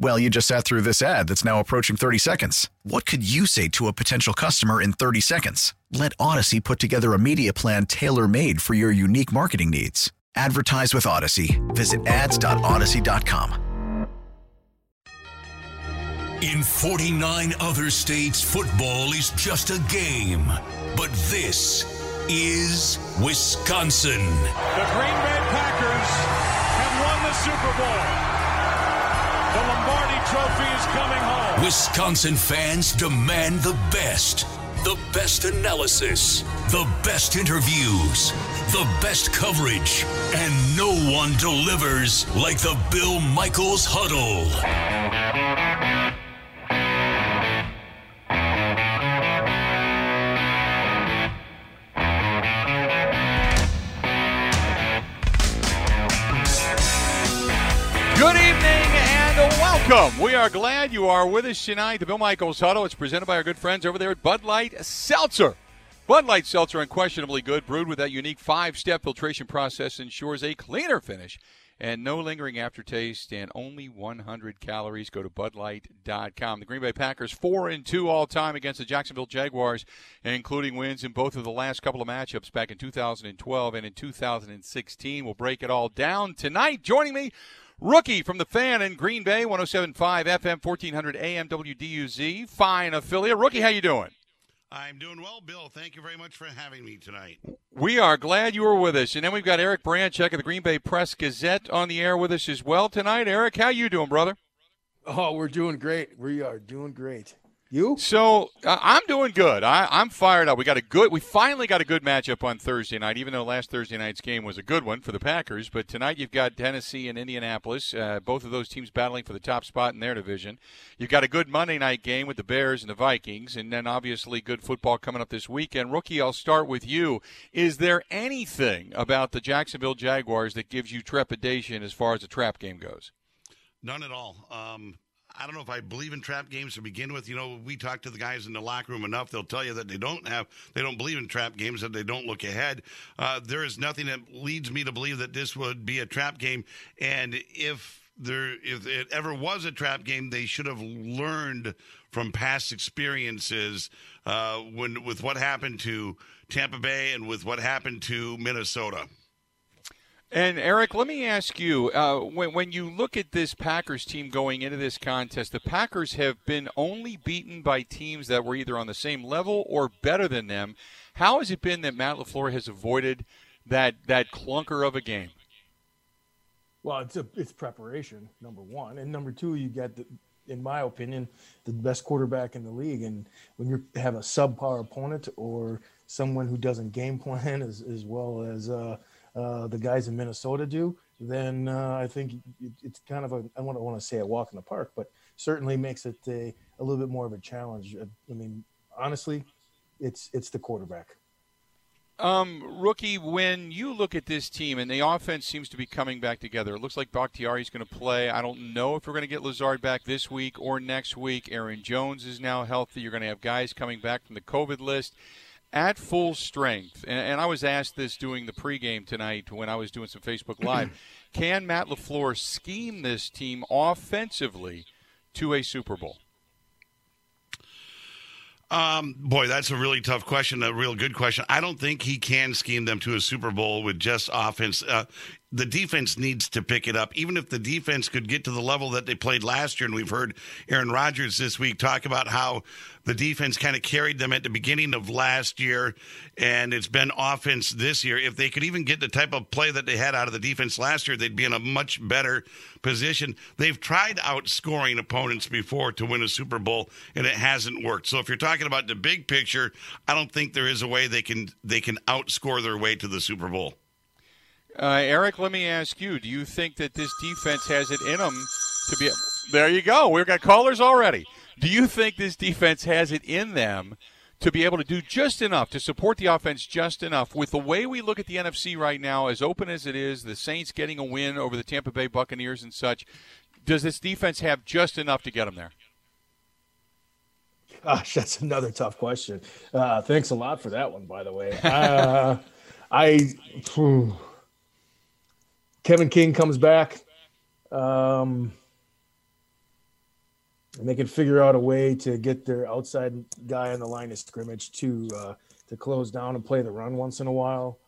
Well, you just sat through this ad that's now approaching 30 seconds. What could you say to a potential customer in 30 seconds? Let Audacy put together a media plan tailor made for your unique marketing needs. Advertise with Audacy. Visit ads.audacy.com. In 49 other states, football is just a game. But this is Wisconsin. The Green Bay Packers have won the Super Bowl. The Lombardi Trophy is coming home. Wisconsin fans demand the best. The best analysis, the best interviews, the best coverage, and no one delivers like the Bill Michaels Huddle. Welcome. We are glad you are with us tonight. The Bill Michaels Huddle It's presented by our good friends over there at Bud Light Seltzer. Bud Light Seltzer, unquestionably good, brewed with that unique five-step filtration process, ensures a cleaner finish and no lingering aftertaste and only 100 calories. Go to budlight.com. The Green Bay Packers 4 and 2 all time against the Jacksonville Jaguars, including wins in both of the last couple of matchups back in 2012 and in 2016. We'll break it all down tonight. Joining me Rookie from the fan in Green Bay, 107.5 FM, 1400 AM WDUZ. Fine affiliate. Rookie, how you doing? I'm doing well, Bill. Thank you very much for having me tonight. We are glad you were with us. And then we've got Eric Baranczyk of the Green Bay Press Gazette on the air with us as well tonight. Eric, how you doing, brother? Oh, we're doing great. We are doing great. You? So uh, I'm doing good. I, I'm fired up. We got a good. We finally got a good matchup on Thursday night. Even though last Thursday night's game was a good one for the Packers, but tonight you've got Tennessee and Indianapolis. Uh, both of those teams battling for the top spot in their division. You've got a good Monday night game with the Bears and the Vikings, and then obviously good football coming up this weekend. Rookie, I'll start with you. Is there anything about the Jacksonville Jaguars that gives you trepidation as far as the trap game goes? None at all. Um, I don't know if I believe in trap games to begin with. You know, we talk to the guys in the locker room enough; they'll tell you that they don't have, they don't believe in trap games, that they don't look ahead. Uh, there is nothing that leads me to believe that this would be a trap game. And if there, if it ever was a trap game, they should have learned from past experiences uh, when with what happened to Tampa Bay and with what happened to Minnesota. And Eric, let me ask you: uh, when when you look at this Packers team going into this contest, the Packers have been only beaten by teams that were either on the same level or better than them. How has it been that Matt LaFleur has avoided that that clunker of a game? Well, it's a, it's preparation number one, and number two, you got the, in my opinion, the best quarterback in the league. And when you have a subpar opponent or someone who doesn't game plan as as well as uh, uh, the guys in Minnesota do, then uh, I think it, it's kind of a I don't want to say a walk in the park, but certainly makes it a, a little bit more of a challenge. I mean, honestly, it's it's the quarterback. Um, rookie, when you look at this team and the offense seems to be coming back together, it looks like Bakhtiari is going to play. I don't know if we're going to get Lazard back this week or next week. Aaron Jones is now healthy. You're going to have guys coming back from the COVID list at full strength. And, and I was asked this doing the pregame tonight when I was doing some Facebook Live. Can Matt LaFleur scheme this team offensively to a Super Bowl? Um, boy, that's a really tough question. A real good question. I don't think he can scheme them to a Super Bowl with just offense. Uh, the defense needs to pick it up. Even if the defense could get to the level that they played last year, and we've heard Aaron Rodgers this week talk about how the defense kind of carried them at the beginning of last year, and it's been offense this year. If they could even get the type of play that they had out of the defense last year, they'd be in a much better position. They've tried outscoring opponents before to win a Super Bowl, and it hasn't worked. So if you're talking about the big picture, I don't think there is a way they can they can outscore their way to the Super Bowl. Uh, Eric, let me ask you: Do you think that this defense has it in them to be? There you go. We've got callers already. Do you think this defense has it in them to be able to do just enough to support the offense just enough with the way we look at the NFC right now, as open as it is, the Saints getting a win over the Tampa Bay Buccaneers and such? Does this defense have just enough to get them there? Gosh, that's another tough question. Uh, thanks a lot for that one, by the way. Uh, I. Whew. Kevin King comes back. Um, and they can figure out a way to get their outside guy on the line of scrimmage to uh, to close down and play the run once in a while.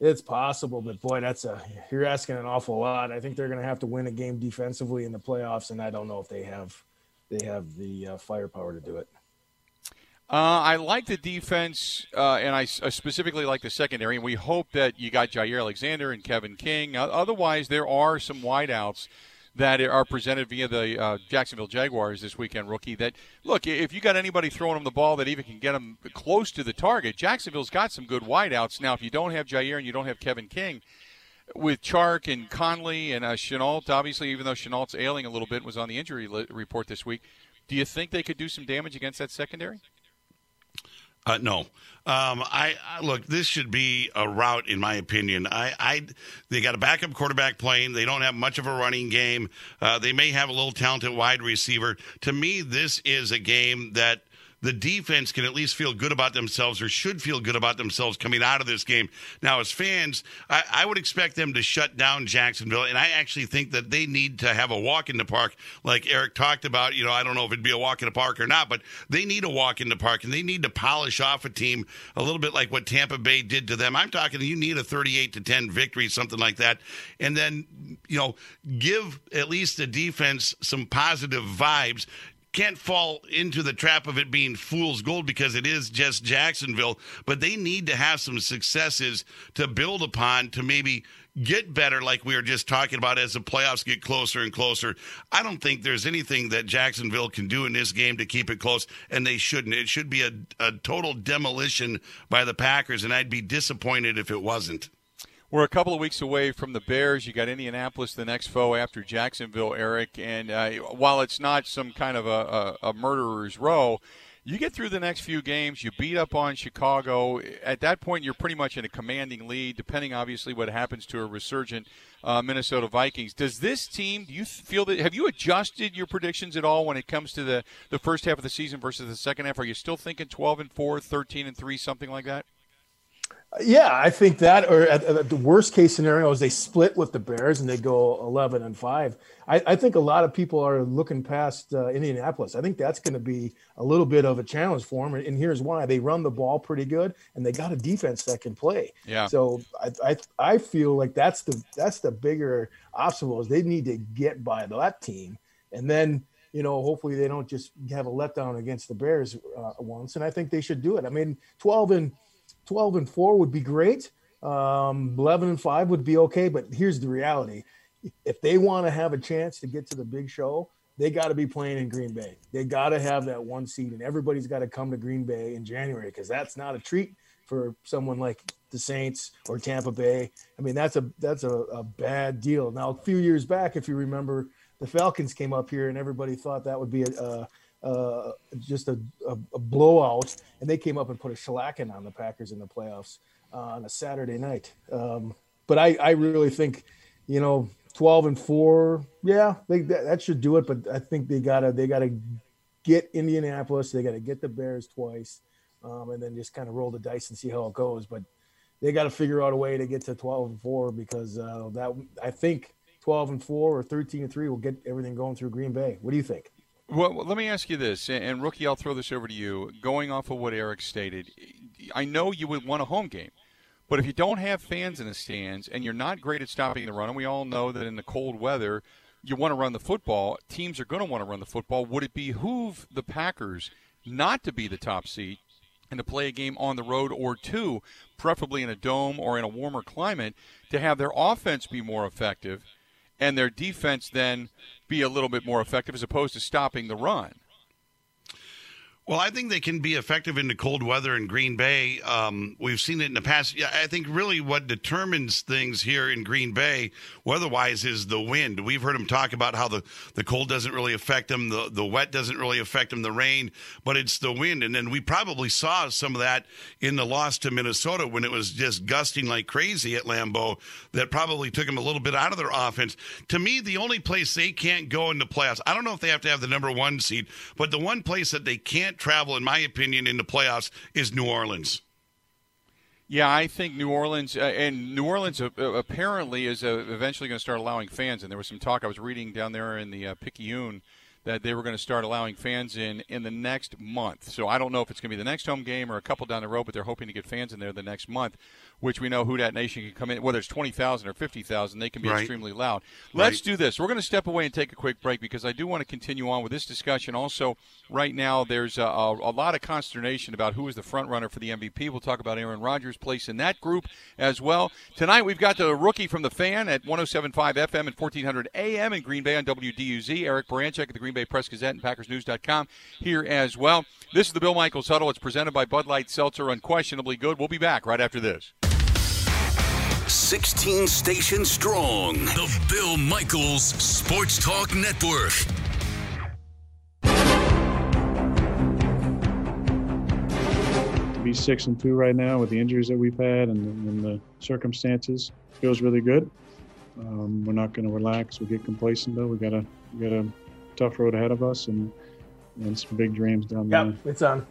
It's possible, but boy, that's a you're asking an awful lot. I think they're going to have to win a game defensively in the playoffs, and I don't know if they have they have the uh, firepower to do it. Uh, I like the defense, uh, and I, I, specifically like the secondary. And we hope that you got Jaire Alexander and Kevin King. Otherwise, there are some wideouts that are presented via the uh, Jacksonville Jaguars this weekend, rookie. That look, if you got anybody throwing them the ball that even can get them close to the target, Jacksonville's got some good wideouts. Now, if you don't have Jaire and you don't have Kevin King, with Chark and Conley and uh, Shenault, obviously, even though Shenault's ailing a little bit, was on the injury li- report this week. Do you think they could do some damage against that secondary? Uh, no, um, I, I, look. This should be a route, in my opinion. I, I, they got a backup quarterback playing. They don't have much of a running game. Uh, they may have a little talented wide receiver. To me, this is a game that the defense can at least feel good about themselves or should feel good about themselves coming out of this game. Now, as fans, I, I, would expect them to shut down Jacksonville, and I actually think that they need to have a walk in the park, like Eric talked about. You know, I don't know if it'd be a walk in the park or not, but they need a walk in the park, and they need to polish off a team a little bit like what Tampa Bay did to them. I'm talking, you need a 38 to 10 victory, something like that, and then you know, give at least the defense some positive vibes can't fall into the trap of it being fool's gold because it is just Jacksonville, but they need to have some successes to build upon to maybe get better, like we were just talking about as the playoffs get closer and closer. I don't think there's anything that Jacksonville can do in this game to keep it close, and they shouldn't. It should be a, a total demolition by the Packers, and I'd be disappointed if it wasn't. We're a couple of weeks away from the Bears. You got Indianapolis, the next foe after Jacksonville, Eric. And uh, while it's not some kind of a, a, a murderer's row, you get through the next few games, you beat up on Chicago. At that point, you're pretty much in a commanding lead, depending obviously what happens to a resurgent uh, Minnesota Vikings. Does this team? Do you feel that? Have you adjusted your predictions at all when it comes to the the first half of the season versus the second half? Are you still thinking 12 and 4, 13 and 3, something like that? Yeah, I think that, or at, at, the worst case scenario, is they split with the Bears and they go eleven and five. I, I think a lot of people are looking past uh, Indianapolis. I think that's going to be a little bit of a challenge for them, and here's why: they run the ball pretty good, and they got a defense that can play. Yeah. So I I, I feel like that's the that's the bigger obstacle is they need to get by that team, and then you know, hopefully they don't just have a letdown against the Bears uh, once. And I think they should do it. I mean, 12 and 12 and 4 would be great. Um, 11 and 5 would be okay. But here's the reality if they want to have a chance to get to the big show, they got to be playing in Green Bay. They got to have that one seed, and everybody's got to come to Green Bay in January because that's not a treat for someone like the Saints or Tampa Bay. I mean, that's a that's a, a bad deal. Now, a few years back, if you remember, the Falcons came up here, and everybody thought that would be a, a uh, just a, a, a, blowout, and they came up and put a shellacking on the Packers in the playoffs uh, on a Saturday night. Um, but I, I really think, you know, twelve and four, yeah, they, that, that should do it. But I think they gotta they gotta get Indianapolis, they gotta get the Bears twice, um, and then just kind of roll the dice and see how it goes. But they got to figure out a way to get to twelve and four because uh, that I think twelve and four or thirteen and three will get everything going through Green Bay. What do you think? Well, let me ask you this, and rookie, I'll throw this over to you. Going off of what Eric stated, I know you would want a home game, But if you don't have fans in the stands and you're not great at stopping the run, and we all know that in the cold weather, you want to run the football, teams are going to want to run the football. Would it behoove the Packers not to be the top seed and to play a game on the road or two, preferably in a dome or in a warmer climate, to have their offense be more effective and their defense then be a little bit more effective as opposed to stopping the run? Well, I think they can be effective in the cold weather in Green Bay. Um, we've seen it in the past. I think really what determines things here in Green Bay, weather-wise, is the wind. We've heard them talk about how the, the cold doesn't really affect them, the, the wet doesn't really affect them, the rain, but it's the wind. And then we probably saw some of that in the loss to Minnesota when it was just gusting like crazy at Lambeau that probably took them a little bit out of their offense. To me, the only place they can't go in the playoffs, I don't know if they have to have the number one seed, but the one place that they can't can't travel, in my opinion, in the playoffs is New Orleans. Yeah, I think New Orleans uh, and New Orleans uh, apparently is uh, eventually going to start allowing fans. And there was some talk I was reading down there in the uh, Picayune that they were going to start allowing fans in in the next month. So I don't know if it's going to be the next home game or a couple down the road, but they're hoping to get fans in there the next month, which we know Who Dat Nation can come in. Whether it's twenty thousand or fifty thousand, they can be right. extremely loud. Let's right. do this. We're going to step away and take a quick break because I do want to continue on with this discussion. Also, right now there's a, a lot of consternation about who is the front runner for the MVP. We'll talk about Aaron Rodgers' place in that group as well. Tonight we've got the rookie from the fan at 107.5 FM and 1400 AM in Green Bay on WDUZ. Eric Baranczyk at the Green Bay Press Gazette and PackersNews.com here as well. This is the Bill Michaels Huddle. It's presented by Bud Light Seltzer, unquestionably good. We'll be back right after this. 16 stations strong. The Bill Michaels Sports Talk Network. To be six and two right now with the injuries that we've had and, and the circumstances feels really good. Um, we're not going to relax or get complacent though. We got a we got a tough road ahead of us and and some big dreams down there. Yep, it's on.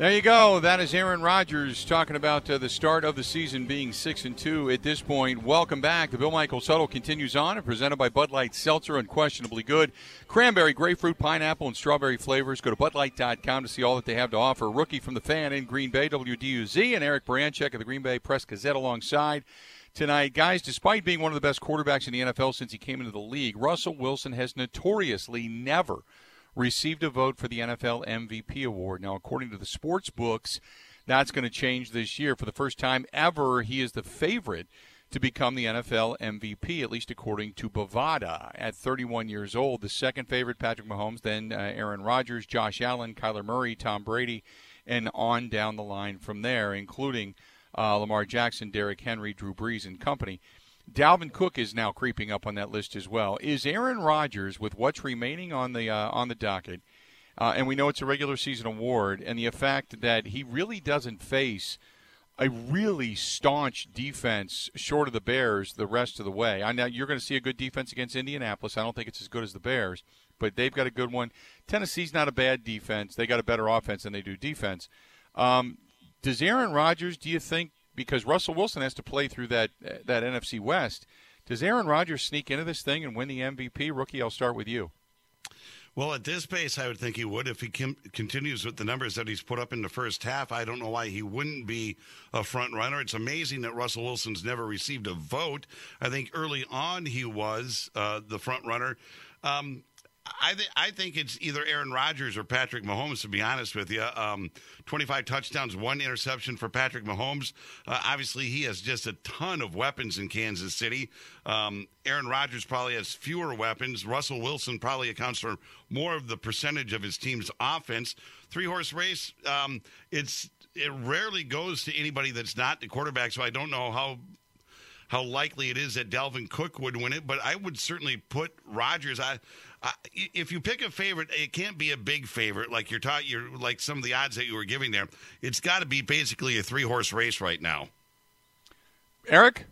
There you go. That is Aaron Rodgers talking about uh, the start of the season being six and two at this point. Welcome back. The Bill Michael Huddle continues on and presented by Bud Light Seltzer, unquestionably good. Cranberry, grapefruit, pineapple, and strawberry flavors. Go to BudLight.com to see all that they have to offer. Rookie from the fan in Green Bay, WDUZ, and Eric Baranczyk of the Green Bay Press Gazette alongside tonight. Guys, despite being one of the best quarterbacks in the NFL since he came into the league, Russell Wilson has notoriously never – received a vote for the NFL MVP award. Now, according to the sports books, that's going to change this year. For the first time ever, he is the favorite to become the NFL MVP, at least according to Bovada. At 31 years old, the second favorite, Patrick Mahomes, then uh, Aaron Rodgers, Josh Allen, Kyler Murray, Tom Brady, and on down the line from there, including uh, Lamar Jackson, Derrick Henry, Drew Brees, and company. Dalvin Cook is now creeping up on that list as well. Is Aaron Rodgers, with what's remaining on the uh, on the docket, uh, and we know it's a regular season award, and the fact that he really doesn't face a really staunch defense short of the Bears the rest of the way. I know you're going to see a good defense against Indianapolis. I don't think it's as good as the Bears, but they've got a good one. Tennessee's not a bad defense. They got a better offense than they do defense. Um, does Aaron Rodgers, do you think, because Russell Wilson has to play through that that NFC West. Does Aaron Rodgers sneak into this thing and win the MVP? Rookie, I'll start with you. Well, at this pace, I would think he would. If he com- continues with the numbers that he's put up in the first half, I don't know why he wouldn't be a front runner. It's amazing that Russell Wilson's never received a vote. I think early on he was uh, the front runner. Um, I think I think it's either Aaron Rodgers or Patrick Mahomes. To be honest with you, um, twenty-five touchdowns, one interception for Patrick Mahomes. Uh, obviously, he has just a ton of weapons in Kansas City. Um, Aaron Rodgers probably has fewer weapons. Russell Wilson probably accounts for more of the percentage of his team's offense. Three-horse race. Um, it's it rarely goes to anybody that's not the quarterback. So I don't know how how likely it is that Dalvin Cook would win it, but I would certainly put Rodgers. I if you pick a favorite, it can't be a big favorite like you're taught. You're like some of the odds that you were giving there. It's got to be basically a three horse race right now. Eric.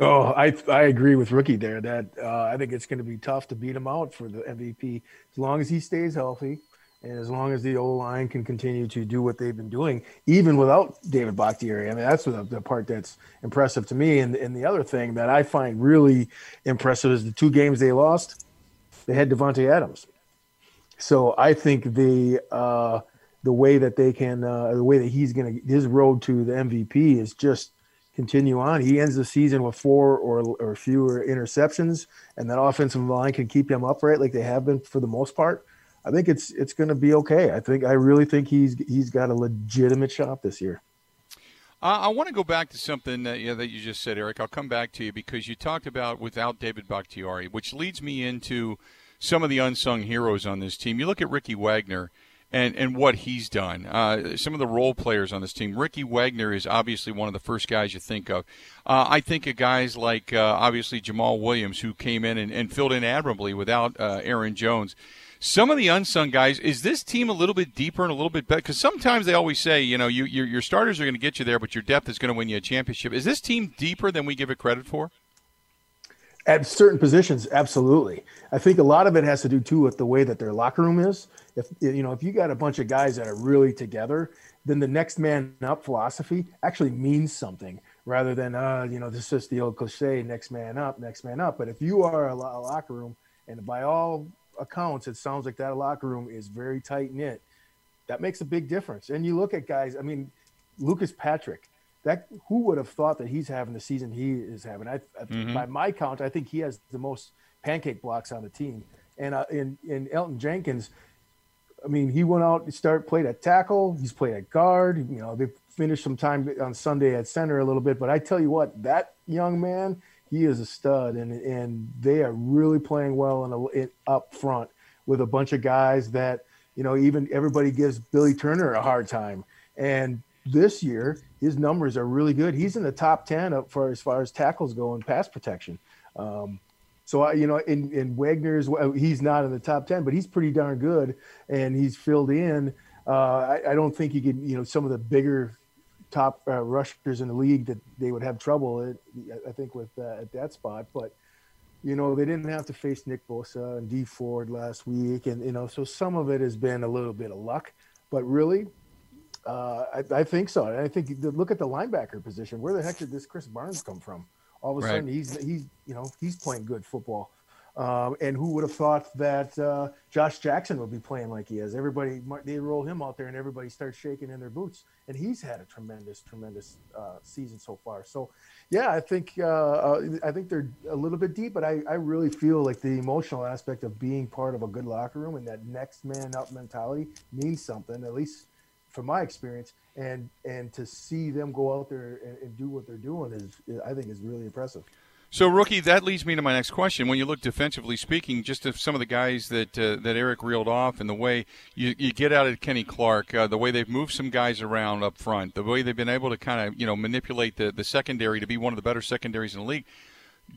Oh, I I agree with Rookie there. That uh, I think it's going to be tough to beat him out for the MVP as long as he stays healthy and as long as the O line can continue to do what they've been doing, even without David Bakhtiari. I mean, that's the, the part that's impressive to me. And, and the other thing that I find really impressive is the two games they lost, they had Davante Adams. So I think the uh, the way that they can, uh, the way that he's going to, his road to the MVP is just continue on. He ends the season with four or, or fewer interceptions, and that offensive line can keep him upright like they have been for the most part. I think it's it's going to be okay. I think I really think he's he's got a legitimate shot this year. Uh, I want to go back to something that, you know, that you just said, Eric. I'll come back to you because you talked about without David Bakhtiari, which leads me into some of the unsung heroes on this team. You look at Ricky Wagner and, and what he's done. Uh, some of the role players on this team. Ricky Wagner is obviously one of the first guys you think of. Uh, I think of guys like uh, obviously Jamaal Williams, who came in and, and filled in admirably without uh, Aaron Jones some of the unsung guys. Is this team a little bit deeper and a little bit better? Because sometimes they always say, you know, you, your, your starters are going to get you there, but your depth is going to win you a championship. Is this team deeper than we give it credit for? At certain positions, absolutely. I think a lot of it has to do too with the way that their locker room is. If you know, if you got a bunch of guys that are really together, then the next man up philosophy actually means something rather than uh, you know, this is the old cliche, next man up, next man up. But if you are a, a locker room, and by all accounts, it sounds like that locker room is very tight knit. That makes a big difference. And you look at guys. I mean, Lucas Patrick. That who would have thought that he's having the season he is having? I, mm-hmm. by my count, I think he has the most pancake blocks on the team. And uh, in in Elgton Jenkins, I mean, he went out to start played at tackle. He's played at guard. You know, they finished some time on Sunday at center a little bit. But I tell you what, that young man he is a stud, and and they are really playing well in, a, in up front with a bunch of guys that you know even everybody gives Billy Turner a hard time. And this year, his numbers are really good. He's in the top ten up for as far as tackles go and pass protection. Um, so I, you know, in in Wagner's, he's not in the top ten, but he's pretty darn good, and he's filled in. Uh, I, I, don't think he can, you know, some of the bigger top uh, rushers in the league that they would have trouble. At, I think with uh, at that spot, but you know they didn't have to face Nick Bosa and Dee Ford last week, and you know so some of it has been a little bit of luck, but really. Uh, I, I, think so. And I think look at the linebacker position. Where the heck did this Krys Barnes come from? All of a right. sudden, he's he's you know he's playing good football. Um, and who would have thought that uh, Josh Jackson would be playing like he is? Everybody, they roll him out there, and everybody starts shaking in their boots. And he's had a tremendous, tremendous uh, season so far. So, yeah, I think uh, uh, I think they're a little bit deep, but I, I really feel like the emotional aspect of being part of a good locker room and that next man up mentality means something, at least from my experience. And and to see them go out there and, and do what they're doing is, I think, is really impressive. So, rookie, that leads me to my next question. When you look defensively speaking, just of some of the guys that uh, that Eric reeled off, and the way you, you get out of Kenny Clark, uh, the way they've moved some guys around up front, the way they've been able to kind of you know manipulate the the secondary to be one of the better secondaries in the league.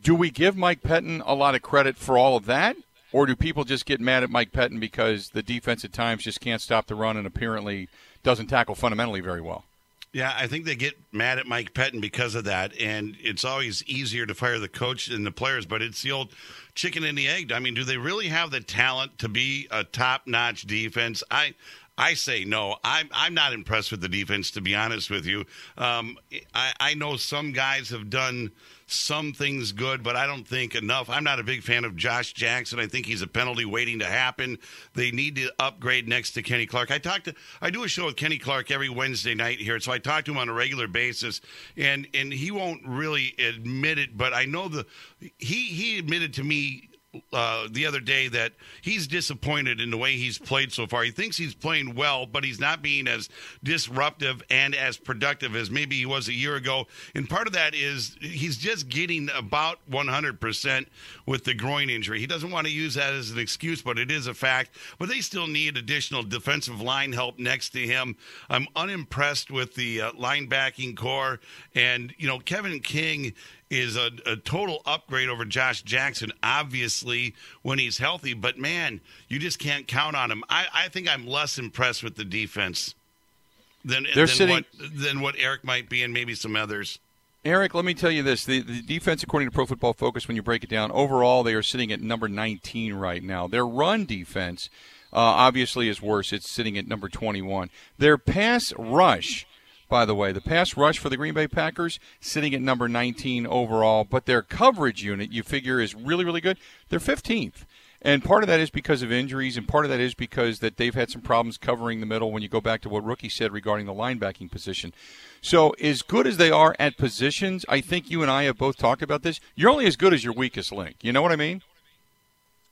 Do we give Mike Pettine a lot of credit for all of that, or do people just get mad at Mike Pettine because the defense at times just can't stop the run and apparently doesn't tackle fundamentally very well? Yeah, I think they get mad at Mike Pettine because of that, and it's always easier to fire the coach than the players. But it's the old chicken and the egg. I mean, do they really have the talent to be a top-notch defense? I I say no. I'm I'm not impressed with the defense, to be honest with you. Um, I I know some guys have done some things good, but I don't think enough. I'm not a big fan of Josh Jackson. I think he's a penalty waiting to happen. They need to upgrade next to Kenny Clark. I talked to I do a show with Kenny Clark every Wednesday night here, so I talk to him on a regular basis, and and he won't really admit it, but I know the he he admitted to me uh, the other day that he's disappointed in the way he's played so far. He thinks he's playing well, but he's not being as disruptive and as productive as maybe he was a year ago. And part of that is he's just getting about 100% with the groin injury. He doesn't want to use that as an excuse, but it is a fact. But they still need additional defensive line help next to him. I'm unimpressed with the uh, linebacking corps. And, you know, Kevin King is a, a, total upgrade over Josh Jackson, obviously, when he's healthy. But man, you just can't count on him. I, I think I'm less impressed with the defense than, than, sitting... what, than what Eric might be and maybe some others. Eric, let me tell you this. The, the defense, according to Pro Football Focus, when you break it down, overall, they are sitting at number 19 right now. Their run defense, uh, obviously, is worse. It's sitting at number 21. Their pass rush by the way. The pass rush for the Green Bay Packers sitting at number 19 overall, but their coverage unit, you figure, is really, really good. They're 15th. And part of that is because of injuries, and part of that is because that they've had some problems covering the middle. When you go back to what Rookie said regarding the linebacking position, so as good as they are at positions, I think you and I have both talked about this. You're only as good as your weakest link. You know what I mean?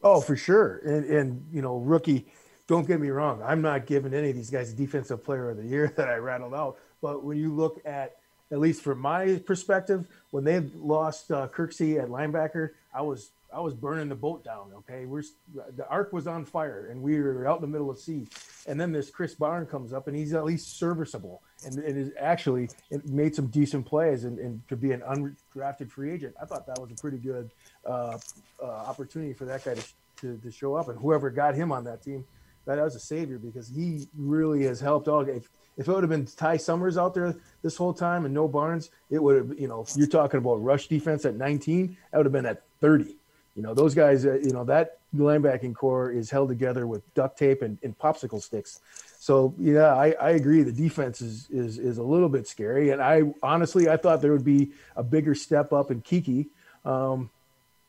Oh, for sure. And and you know, rookie. Don't get me wrong. I'm not giving any of these guys defensive player of the year that I rattled out. But when you look at at least from my perspective, when they lost uh, Kirksey at linebacker, I was I was burning the boat down. Okay, we're the ark was on fire, and we were out in the middle of sea. And then this Chris Barn comes up, and he's at least serviceable, and it is actually it made some decent plays, and, and to be an undrafted free agent, I thought that was a pretty good uh, uh, opportunity for that guy to, to, to show up, and whoever got him on that team, that was a savior because he really has helped all. If, if it would have been Ty Summers out there this whole time and no Barnes, it would have, you know, you're talking about rush defense at 19, that would have been at 30. You know, those guys, uh, you know, that linebacking corps is held together with duct tape and, and popsicle sticks. So yeah, I, I agree. The defense is, is is a little bit scary, and I honestly I thought there would be a bigger step up in Keke, um,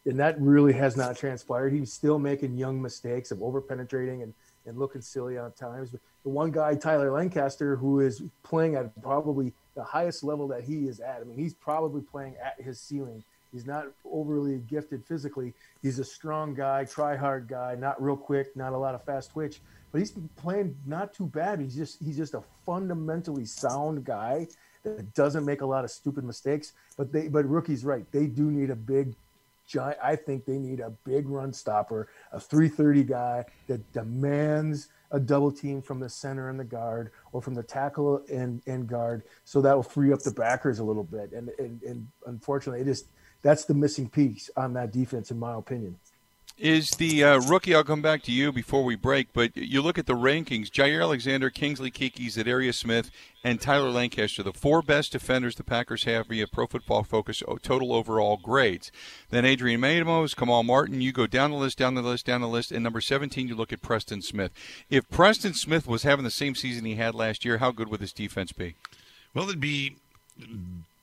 and that really has not transpired. He's still making young mistakes of over penetrating and and looking silly at times. But the one guy, Tyler Lancaster, who is playing at probably the highest level that he is at. I mean, he's probably playing at his ceiling He's not overly gifted physically. He's a strong guy, try hard guy, not real quick, not a lot of fast twitch, but he's playing not too bad. He's just he's just a fundamentally sound guy that doesn't make a lot of stupid mistakes. But they but rookie's right. They do need a big giant. I think they need a big run stopper, a 330 guy that demands a double team from the center and the guard or from the tackle and, and guard. So that will free up the backers a little bit. And, and, and unfortunately, it just that's the missing piece on that defense, in my opinion. Is the uh, rookie? I'll come back to you before we break. But you look at the rankings: Jaire Alexander, Kingsley Keke, Za'Darius Smith, and Tyler Lancaster, the four best defenders the Packers have via Pro Football Focus total overall grades. Then Adrian Amos, Kamal Martin. You go down the list, down the list, down the list. And number 17, you look at Preston Smith. If Preston Smith was having the same season he had last year, how good would this defense be? Well, it'd be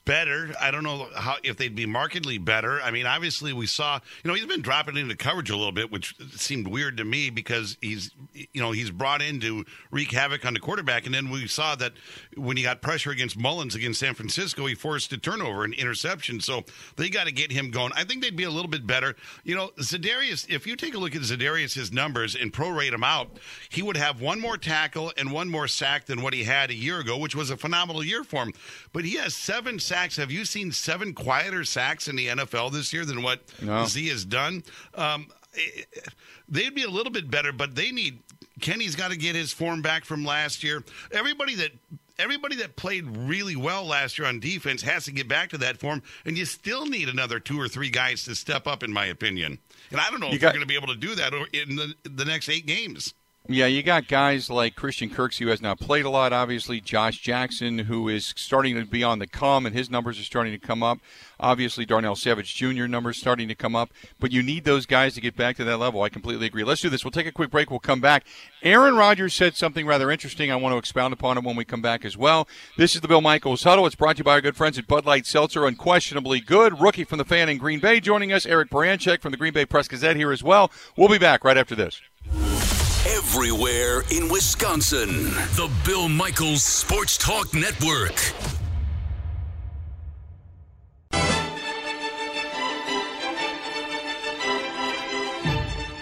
better. I don't know how if they'd be markedly better. I mean, obviously we saw, you know, he's been dropping into coverage a little bit, which seemed weird to me because he's, you know, he's brought in to wreak havoc on the quarterback, and then we saw that when he got pressure against Mullens against San Francisco, he forced a turnover and interception. So they got to get him going. I think they'd be a little bit better. You know, Za'Darius. If you take a look at Za'Darius's numbers and prorate them out, he would have one more tackle and one more sack than what he had a year ago, which was a phenomenal year for him. But he has seven sacks sacks. Have you seen seven quieter sacks in the NFL this year than what no. Z has done? Um, they'd be a little bit better, but they need Kenny's got to get his form back from last year. Everybody that everybody that played really well last year on defense has to get back to that form, and you still need another two or three guys to step up, in my opinion. And I don't know you if got, you're going to be able to do that in the, the next eight games. Yeah, you got guys like Christian Kirksey, who has not played a lot, obviously. Josh Jackson, who is starting to be on the come, and his numbers are starting to come up. Obviously, Darnell Savage Jr. numbers starting to come up. But you need those guys to get back to that level. I completely agree. Let's do this. We'll take a quick break. We'll come back. Aaron Rodgers said something rather interesting. I want to expound upon it when we come back as well. This is the Bill Michaels Huddle. It's brought to you by our good friends at Bud Light Seltzer. Unquestionably good. Rookie from the fan in Green Bay joining us. Eric Baranczyk from the Green Bay Press Gazette here as well. We'll be back right after this everywhere in Wisconsin. The Bill Michaels Sports Talk Network.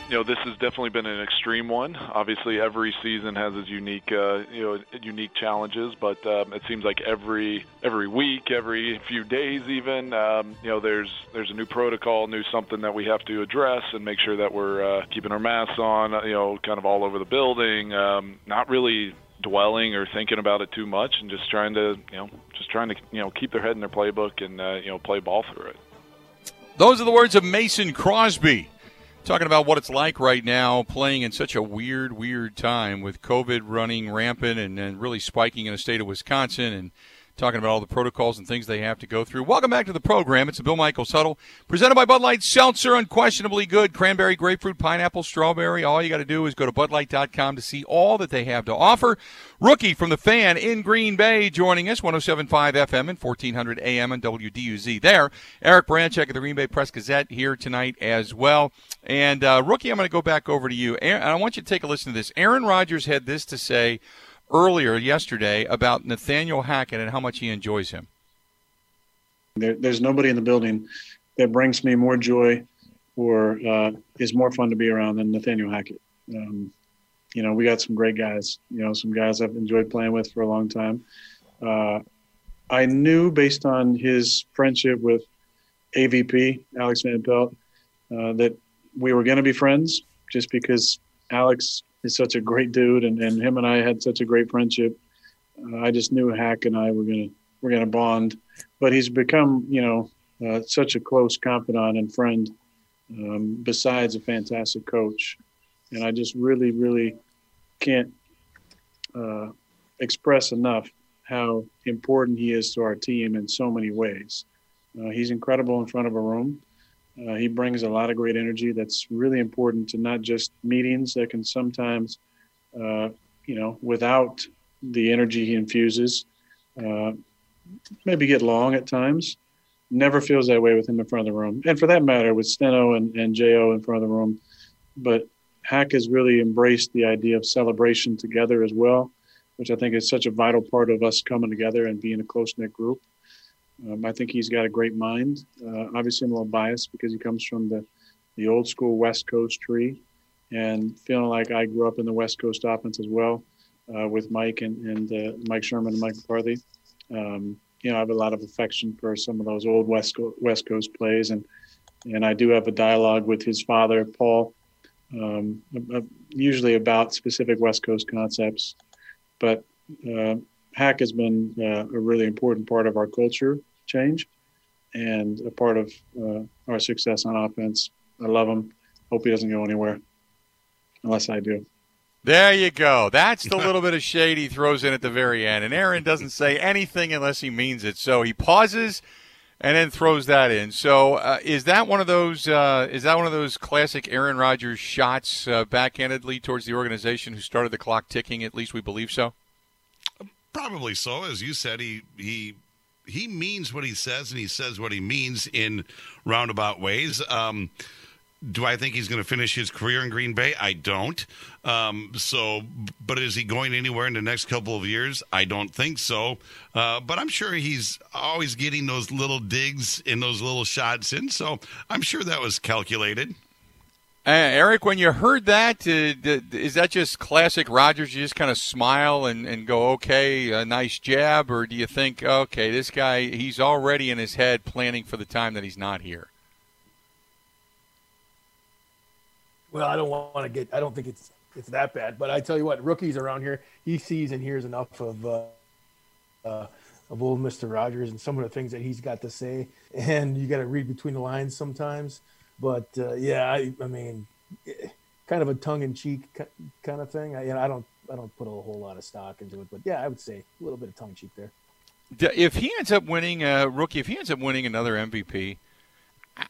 You know, this has definitely been an extreme one. Obviously, every season has its unique, uh, you know, unique challenges. But um, it seems like every every week, every few days, even, um, you know, there's there's a new protocol, new something that we have to address and make sure that we're uh, keeping our masks on, you know, kind of all over the building. Um, not really dwelling or thinking about it too much, and just trying to, you know, just trying to, you know, keep their head in their playbook and, uh, you know, play ball through it. Those are the words of Mason Crosby talking about what it's like right now playing in such a weird, weird time with COVID running rampant and, and really spiking in the state of Wisconsin and talking about all the protocols and things they have to go through. Welcome back to the program. It's Bill Michaels Huddle, presented by Bud Light Seltzer, unquestionably good. Cranberry, grapefruit, pineapple, strawberry. All you got to do is go to budlight.com to see all that they have to offer. Rookie from the fan in Green Bay joining us, 107.5 FM and 1400 AM and WDUZ there. Eric Baranczyk of the Green Bay Press Gazette here tonight as well. And uh, Rookie, I'm going to go back over to you. Aaron, I want you to take a listen to this. Aaron Rodgers had this to say earlier yesterday about Nathaniel Hackett and how much he enjoys him. There, there's nobody in the building that brings me more joy or uh, is more fun to be around than Nathaniel Hackett. Um, you know, we got some great guys. You know, some guys I've enjoyed playing with for a long time. Uh, I knew based on his friendship with AVP Alex Van Pelt uh, that we were going to be friends, just because Alex is such a great dude, and, and him and I had such a great friendship. Uh, I just knew Hack and I were gonna we're gonna bond. But he's become, you know, uh, such a close confidant and friend. Um, besides a fantastic coach, and I just really, really can't uh, express enough how important he is to our team in so many ways. Uh, he's incredible in front of a room. Uh, he brings a lot of great energy that's really important to not just meetings that can sometimes, uh, you know, without the energy he infuses, uh, maybe get long at times. Never feels that way with him in front of the room. And for that matter, with Steno and, and Jo in front of the room. But Hack has really embraced the idea of celebration together as well, which I think is such a vital part of us coming together and being a close knit group. Um, I think he's got a great mind. Uh, obviously, I'm a little biased because he comes from the, the old school West Coast tree, and feeling like I grew up in the West Coast offense as well uh, with Mike and, and uh, Mike Sherman and Mike McCarthy. Um, you know, I have a lot of affection for some of those old West Coast, West Coast plays, and and I do have a dialogue with his father, Paul, um, usually about specific West Coast concepts. But uh, Hack has been uh, a really important part of our culture change and a part of uh, our success on offense. I love him. Hope he doesn't go anywhere unless I do. There you go. That's the little bit of shade he throws in at the very end. And Aaron doesn't say anything unless he means it. So he pauses and then throws that in. So uh, is that one of those? Uh, is that one of those classic Aaron Rodgers shots uh, backhandedly towards the organization who started the clock ticking? At least we believe so. Probably so. As you said, he he he means what he says, and he says what he means in roundabout ways. Um, do I think he's going to finish his career in Green Bay? I don't. Um, so, but is he going anywhere in the next couple of years? I don't think so. Uh, but I'm sure he's always getting those little digs and those little shots in. So I'm sure that was calculated. Uh, Eric, when you heard that, uh, is that just classic Rodgers? You just kind of smile and, and go, okay, a nice jab? Or do you think, okay, this guy, he's already in his head planning for the time that he's not here? Well, I don't want to get, I don't think it's it's that bad. But I tell you what, rookies around here, he sees and hears enough of uh, uh, of old Mister Rogers and some of the things that he's got to say, and you got to read between the lines sometimes. But uh, yeah, I, I, mean, kind of a tongue-in-cheek kind of thing. I, you know, I don't, I don't put a whole lot of stock into it, but yeah, I would say a little bit of tongue-in-cheek there. If he ends up winning a rookie, if he ends up winning another MVP,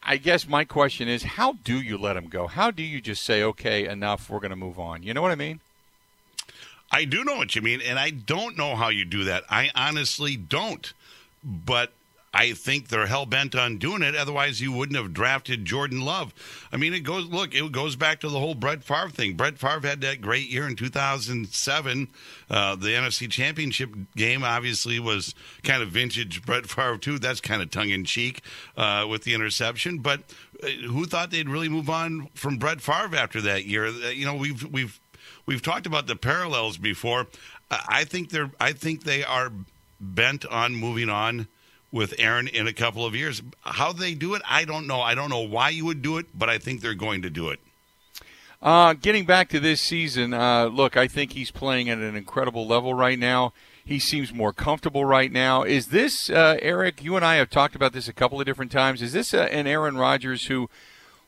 I guess my question is, how do you let him go? How do you just say, okay, enough, we're going to move on? You know what I mean? I do know what you mean, and I don't know how you do that. I honestly don't. But I think they're hell bent on doing it. Otherwise, you wouldn't have drafted Jordan Love. I mean, it goes look, it goes back to the whole Brett Favre thing. Brett Favre had that great year in 2007. Uh, the NFC Championship game obviously was kind of vintage Brett Favre too. That's kind of tongue in cheek uh, with the interception. But uh, who thought they'd really move on from Brett Favre after that year? Uh, you know, we've we've we've talked about the parallels before. I think they're I think they are bent on moving on with Aaron in a couple of years. How they do it, I don't know. I don't know why you would do it, but I think they're going to do it. Uh, getting back to this season, uh, look, I think he's playing at an incredible level right now. He seems more comfortable right now. Is this, uh, Eric, you and I have talked about this a couple of different times. Is this uh, an Aaron Rodgers who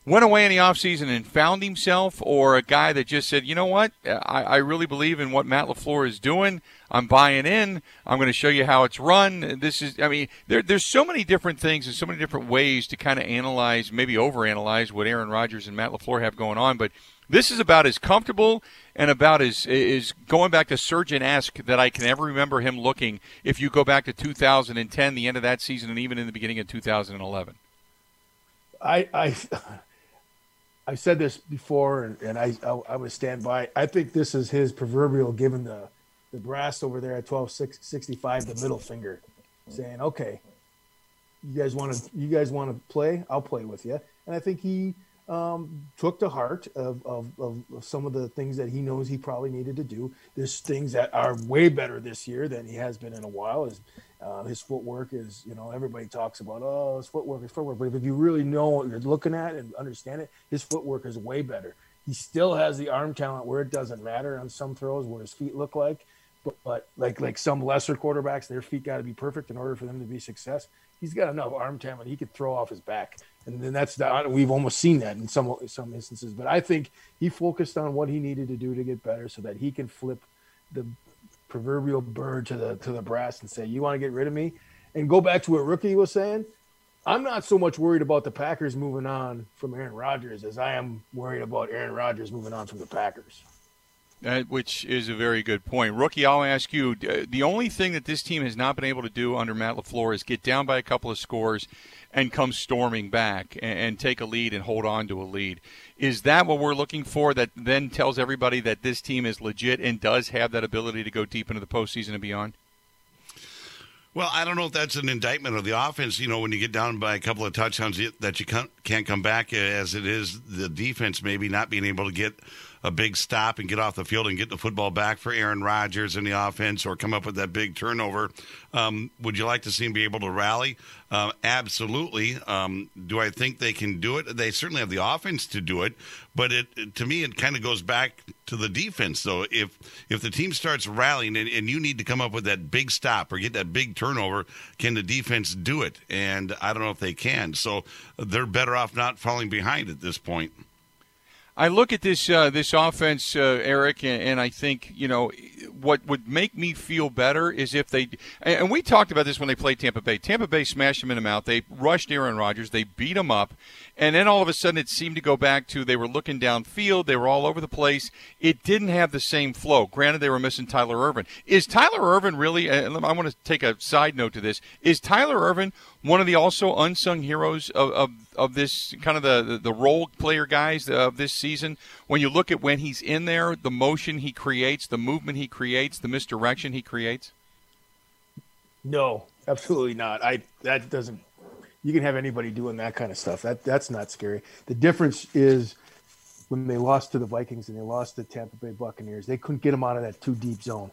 went away in the offseason and found himself, or a guy that just said, you know what, I, I really believe in what Matt LaFleur is doing. I'm buying in. I'm going to show you how it's run. This is, I mean, there, there's so many different things and so many different ways to kind of analyze, maybe overanalyze what Aaron Rodgers and Matt LaFleur have going on. But this is about as comfortable and about as is going back to surgeon esque that I can ever remember him looking. If you go back to 2010, the end of that season, and even in the beginning of 2011. I I I've said this before, and, and I, I, I would stand by. I think this is his proverbial giving the the brass over there at twelve sixty five the middle finger, saying, "Okay, you guys want to you guys want to play? I'll play with you." And I think he um, took to heart of, of, of, some of the things that he knows he probably needed to do. There's things that are way better this year than he has been in a while. Uh, his footwork is, you know, everybody talks about, oh, his footwork, his footwork. But if you really know what you're looking at and understand it, his footwork is way better. He still has the arm talent where it doesn't matter on some throws where his feet look like. But, but like like some lesser quarterbacks, their feet got to be perfect in order for them to be success. He's got enough arm talent; he could throw off his back and then that's the, we've almost seen that in some some instances. But I think he focused on what he needed to do to get better, so that he can flip the proverbial bird to the to the brass and say, "You want to get rid of me?" And go back to what Rookie was saying. I'm not so much worried about the Packers moving on from Aaron Rodgers as I am worried about Aaron Rodgers moving on from the Packers. Which is a very good point. Rookie, I'll ask you the only thing that this team has not been able to do under Matt LaFleur is get down by a couple of scores and come storming back and, and, take a lead and hold on to a lead. Is that what we're looking for? That then tells everybody that this team is legit and does have that ability to go deep into the postseason and beyond. Well, I don't know if that's an indictment of the offense. You know, when you get down by a couple of touchdowns, that you can't come back uh, as it is the defense maybe not being able to get a big stop and get off the field and get the football back for Aaron Rodgers in the offense or come up with that big turnover. Um, would you like to see him be able to rally? Uh, absolutely. Um, do I think they can do it? They certainly have the offense to do it, but it to me it kind of goes back to the defense. Though, if if the team starts rallying and, and you need to come up with that big stop or get that big turnover, can the defense do it? And I don't know if they can. So they're better off not falling behind at this point. I look at this uh, this offense, uh, Eric, and, and, I think you know what would make me feel better is if they and we talked about this when they played Tampa Bay. Tampa Bay smashed them in the mouth. They rushed Aaron Rodgers. They beat him up, and then all of a sudden it seemed to go back to they were looking downfield. They were all over the place. It didn't have the same flow. Granted, they were missing Tyler Ervin. Is Tyler Ervin really? I want to take a side note to this. Is Tyler Ervin one of the also unsung heroes of, of, of this kind of the, the, the role player guys of this season. When you look at when he's in there, the motion he creates, the movement he creates, the misdirection he creates. No, absolutely not. I that doesn't. You can have anybody doing that kind of stuff. That that's not scary. The difference is when they lost to the Vikings and they lost to Tampa Bay Buccaneers, they couldn't get them out of that too deep zone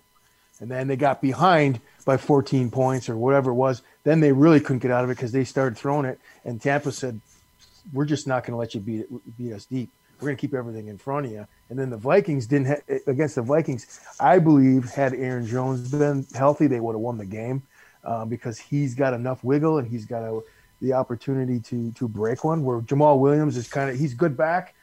and then they got behind by 14 points or whatever it was. Then they really couldn't get out of it because they started throwing it, and Tampa said, "We're just not going to let you beat beat us deep. We're going to keep everything in front of you." And then the Vikings didn't ha- against the Vikings. I believe had Aaron Jones been healthy, they would have won the game uh, because he's got enough wiggle and he's got a, the opportunity to to break one. Where Jamaal Williams is kind of he's good back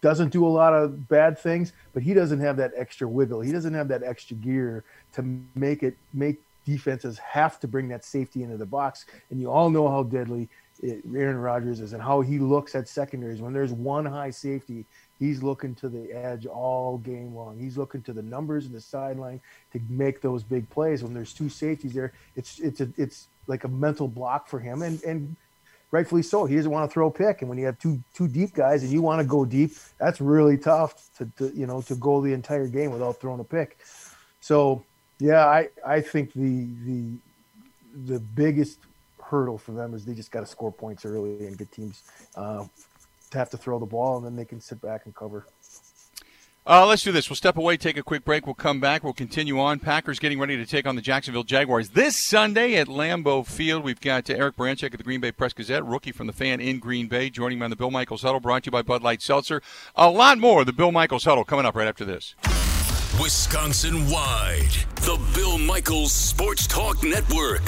doesn't do a lot of bad things, but he doesn't have that extra wiggle. He doesn't have that extra gear to make it make defenses have to bring that safety into the box. And you all know how deadly it, Aaron Rodgers is and how he looks at secondaries. When there's one high safety, he's looking to the edge all game long. He's looking to the numbers and the sideline to make those big plays. When there's two safeties there, it's it's a, it's like a mental block for him. And and rightfully so. He doesn't want to throw a pick, and when you have two two deep guys and you want to go deep, that's really tough to, to you know to go the entire game without throwing a pick. So yeah, I I think the the the biggest hurdle for them is they just got to score points early and get teams uh, to have to throw the ball, and then they can sit back and cover. Uh, let's do this. We'll step away, take a quick break. We'll come back. We'll continue on. Packers getting ready to take on the Jacksonville Jaguars this Sunday at Lambeau Field. We've got uh, Eric Baranczyk of the Green Bay Press Gazette, rookie from the fan in Green Bay, joining me on the Bill Michaels Huddle, brought to you by Bud Light Seltzer. A lot more of the Bill Michaels Huddle coming up right after this. Wisconsin wide, the Bill Michaels Sports Talk Network.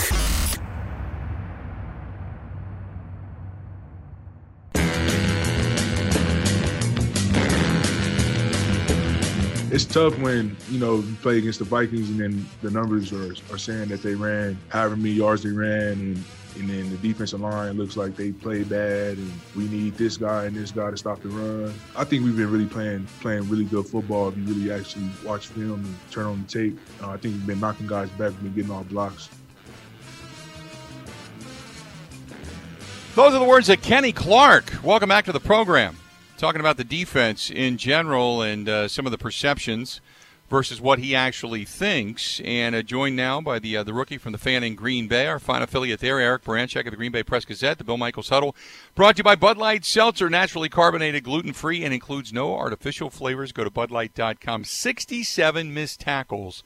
It's tough when, you know, you play against the Vikings and then the numbers are, are saying that they ran however many yards they ran and and then the defensive line looks like they play bad and we need this guy and this guy to stop the run. I think we've been really playing playing really good football if you really actually watch film and turn on the tape. Uh, I think we've been knocking guys back, we've been getting off blocks. Those are the words of Kenny Clark. Welcome back to the program. Talking about the defense in general and uh, some of the perceptions versus what he actually thinks. And uh, joined now by the uh, the rookie from the fan in Green Bay, our fine affiliate there, Eric Baranczyk of the Green Bay Press Gazette, the Bill Michaels Huddle. Brought to you by Bud Light Seltzer, naturally carbonated, gluten free, and includes no artificial flavors. Go to budlight.com. 67 missed tackles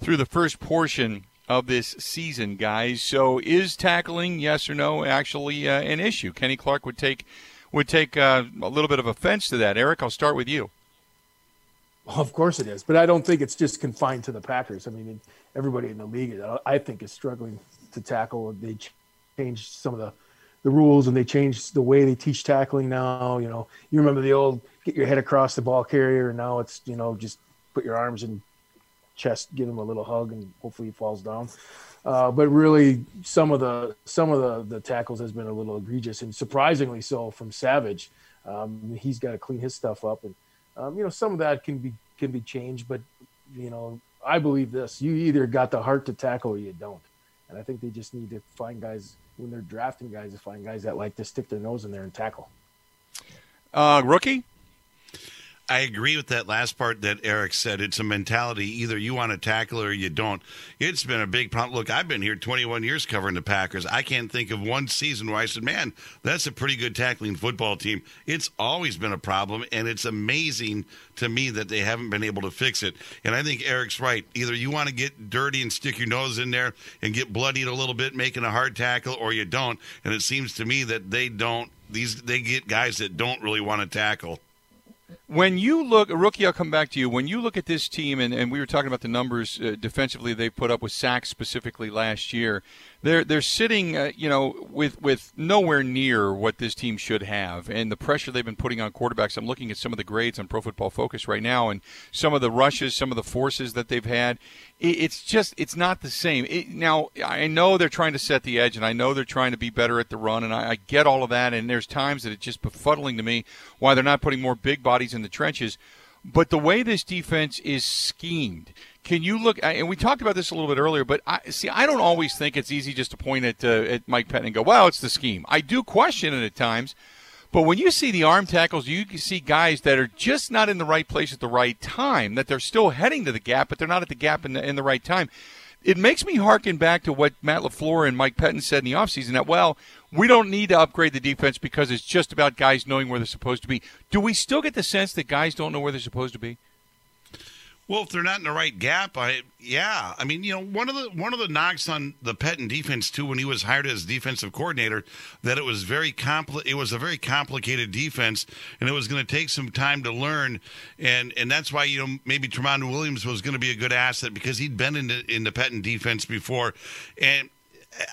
through the first portion of this season, guys. So is tackling, yes or no, actually uh, an issue? Kenny Clark would take would take uh, a little bit of offense to that. Eric, I'll start with you. Of course it is, but I don't think it's just confined to the Packers. I mean, everybody in the league, I think, is struggling to tackle. They changed some of the the rules and they changed the way they teach tackling now. You know, you remember the old get your head across the ball carrier, and now it's you know just put your arms in chest, give him a little hug, and hopefully he falls down. Uh, but really, some of the some of the, the tackles has been a little egregious, and surprisingly so from Savage. Um, he's got to clean his stuff up, and um, you know some of that can be can be changed. But you know, I believe this: you either got the heart to tackle or you don't. And I think they just need to find guys when they're drafting guys to find guys that like to stick their nose in there and tackle. Uh, rookie. I agree with that last part that Eric said. It's a mentality. Either you want to tackle or you don't. It's been a big problem. Look, I've been here 21 years covering the Packers. I can't think of one season where I said, man, that's a pretty good tackling football team. It's always been a problem, and it's amazing to me that they haven't been able to fix it. And I think Eric's right. Either you want to get dirty and stick your nose in there and get bloodied a little bit making a hard tackle, or you don't. And it seems to me that they don't. These they get guys that don't really want to tackle. When you look, rookie, I'll come back to you. When you look at this team, and, and we were talking about the numbers uh, defensively they put up with sacks specifically last year, they're they're sitting, uh, you know, with with nowhere near what this team should have, and the pressure they've been putting on quarterbacks. I'm looking at some of the grades on Pro Football Focus right now, and some of the rushes, some of the forces that they've had. It, it's just it's not the same. It, now I know they're trying to set the edge, and I know they're trying to be better at the run, and I, I get all of that. And there's times that it's just befuddling to me why they're not putting more big bodies in the trenches. But the way this defense is schemed, can you look? And we talked about this a little bit earlier, but I see. I don't always think it's easy just to point at uh, at Mike Pettine and go, "Well, it's the scheme." I do question it at times, but when you see the arm tackles, you can see guys that are just not in the right place at the right time. That they're still heading to the gap, but they're not at the gap in the, in the right time. It makes me harken back to what Matt LaFleur and Mike Pettine said in the offseason that, well, we don't need to upgrade the defense because it's just about guys knowing where they're supposed to be. Do we still get the sense that guys don't know where they're supposed to be? Well, if they're not in the right gap, I yeah. I mean, you know, one of the one of the knocks on the Pettine defense too when he was hired as defensive coordinator that it was very compli- it was a very complicated defense and it was going to take some time to learn and and that's why you know maybe Tramon Williams was going to be a good asset because he'd been in the in the Pettine defense before and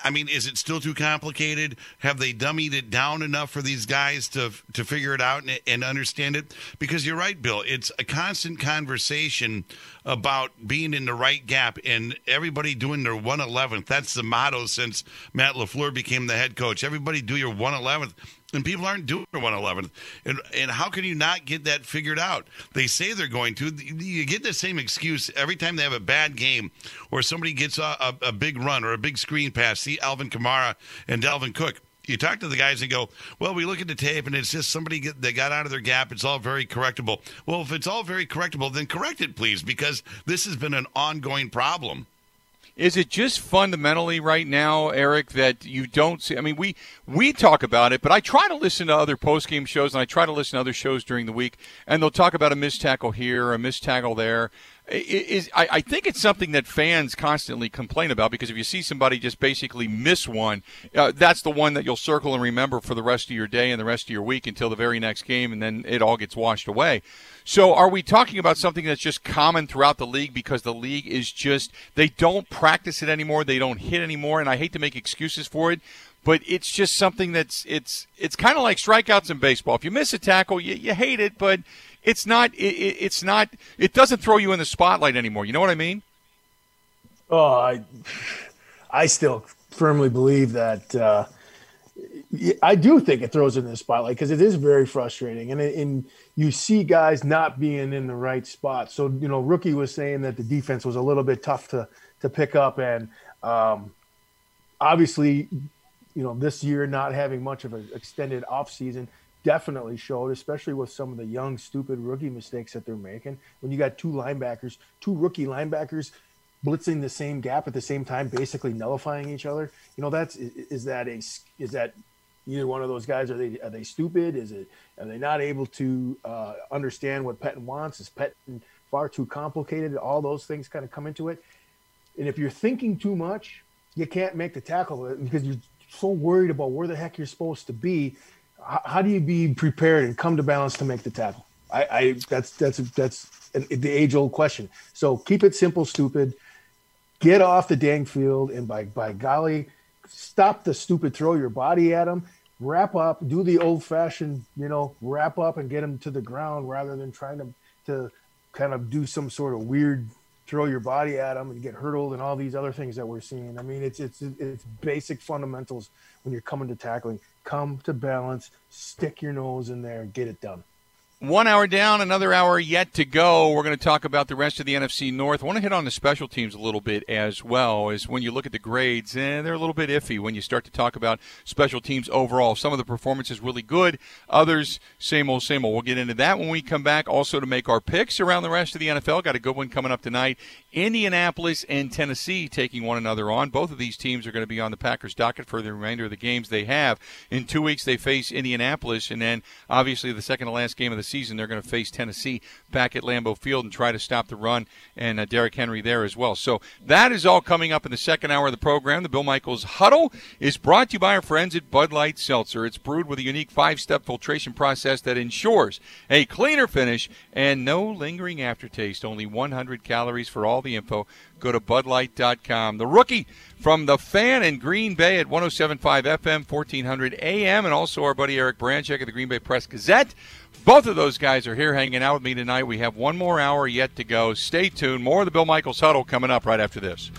I mean, is it still too complicated? Have they dummied it down enough for these guys to to figure it out and, and understand it? Because you're right, Bill. It's a constant conversation about being in the right gap and everybody doing their 111th. That's the motto since Matt LaFleur became the head coach. Everybody do your 111th and people aren't doing their 111th. And, and how can you not get that figured out? They say they're going to. You get the same excuse every time they have a bad game or somebody gets a, a, a big run or a big screen pass. See Alvin Kamara and Dalvin Cook you talk to the guys and go, well, we look at the tape and it's just somebody get, they got out of their gap. It's all very correctable. Well, if it's all very correctable, then correct it, please, because this has been an ongoing problem. Is it just fundamentally right now, Eric, that you don't see? I mean, we we talk about it, but I try to listen to other post game shows and I try to listen to other shows during the week, and they'll talk about a missed tackle here, a missed tackle there. Is I, I think it's something that fans constantly complain about because if you see somebody just basically miss one, uh, that's the one that you'll circle and remember for the rest of your day and the rest of your week until the very next game, and then it all gets washed away. So are we talking about something that's just common throughout the league because the league is just they don't practice it anymore, they don't hit anymore, and I hate to make excuses for it, but it's just something that's it's it's kind of like strikeouts in baseball. If you miss a tackle, you, you hate it, but it's not. It, it's not. It doesn't throw you in the spotlight anymore. You know what I mean? Oh, I, I still firmly believe that. Uh, I do think it throws it in the spotlight because it is very frustrating, and and you see guys not being in the right spot. So you know, rookie was saying that the defense was a little bit tough to to pick up, and um, obviously, you know, this year not having much of an extended off season definitely showed, especially with some of the young, stupid rookie mistakes that they're making. When you got two linebackers, two rookie linebackers blitzing the same gap at the same time, basically nullifying each other. You know, that's is that a is that either one of those guys are they are they stupid? Is it are they not able to uh, understand what Pettine wants? Is Pettine far too complicated? All those things kind of come into it. And if you're thinking too much, you can't make the tackle because you're so worried about where the heck you're supposed to be. How, do you be prepared and come to balance to make the tackle? I, I that's that's that's the age old question. So keep it simple, stupid. Get off the dang field, and by by golly, stop the stupid throw your body at them. Wrap up, do the old fashioned, you know, wrap up and get them to the ground rather than trying to to kind of do some sort of weird throw your body at them and get hurdled and all these other things that we're seeing. I mean, it's it's it's basic fundamentals when you're coming to tackling. Come to balance, stick your nose in there, get it done. One hour down, another hour yet to go. We're going to talk about the rest of the NFC North. I want to hit on the special teams a little bit as well. As when you look at the grades, eh, they're a little bit iffy when you start to talk about special teams overall. Some of the performances really good, others same old, same old. We'll get into that when we come back. Also to make our picks around the rest of the NFL. Got a good one coming up tonight. Indianapolis and Tennessee taking one another on. Both of these teams are going to be on the Packers docket for the remainder of the games they have. In two weeks, they face Indianapolis, and then obviously the second to last game of the season, they're going to face Tennessee back at Lambeau Field and try to stop the run and uh, Derrick Henry there as well. So that is all coming up in the second hour of the program. The Bill Michaels Huddle is brought to you by our friends at Bud Light Seltzer. It's brewed with a unique five-step filtration process that ensures a cleaner finish and no lingering aftertaste. Only 100 calories for all the info. Go to budlight.com. The rookie from the fan in Green Bay at 107.5 FM, 1400 AM, and also our buddy Eric Baranczyk at the Green Bay Press Gazette. Both of those guys are here hanging out with me tonight. We have one more hour yet to go. Stay tuned. More of the Bill Michaels Huddle coming up right after this.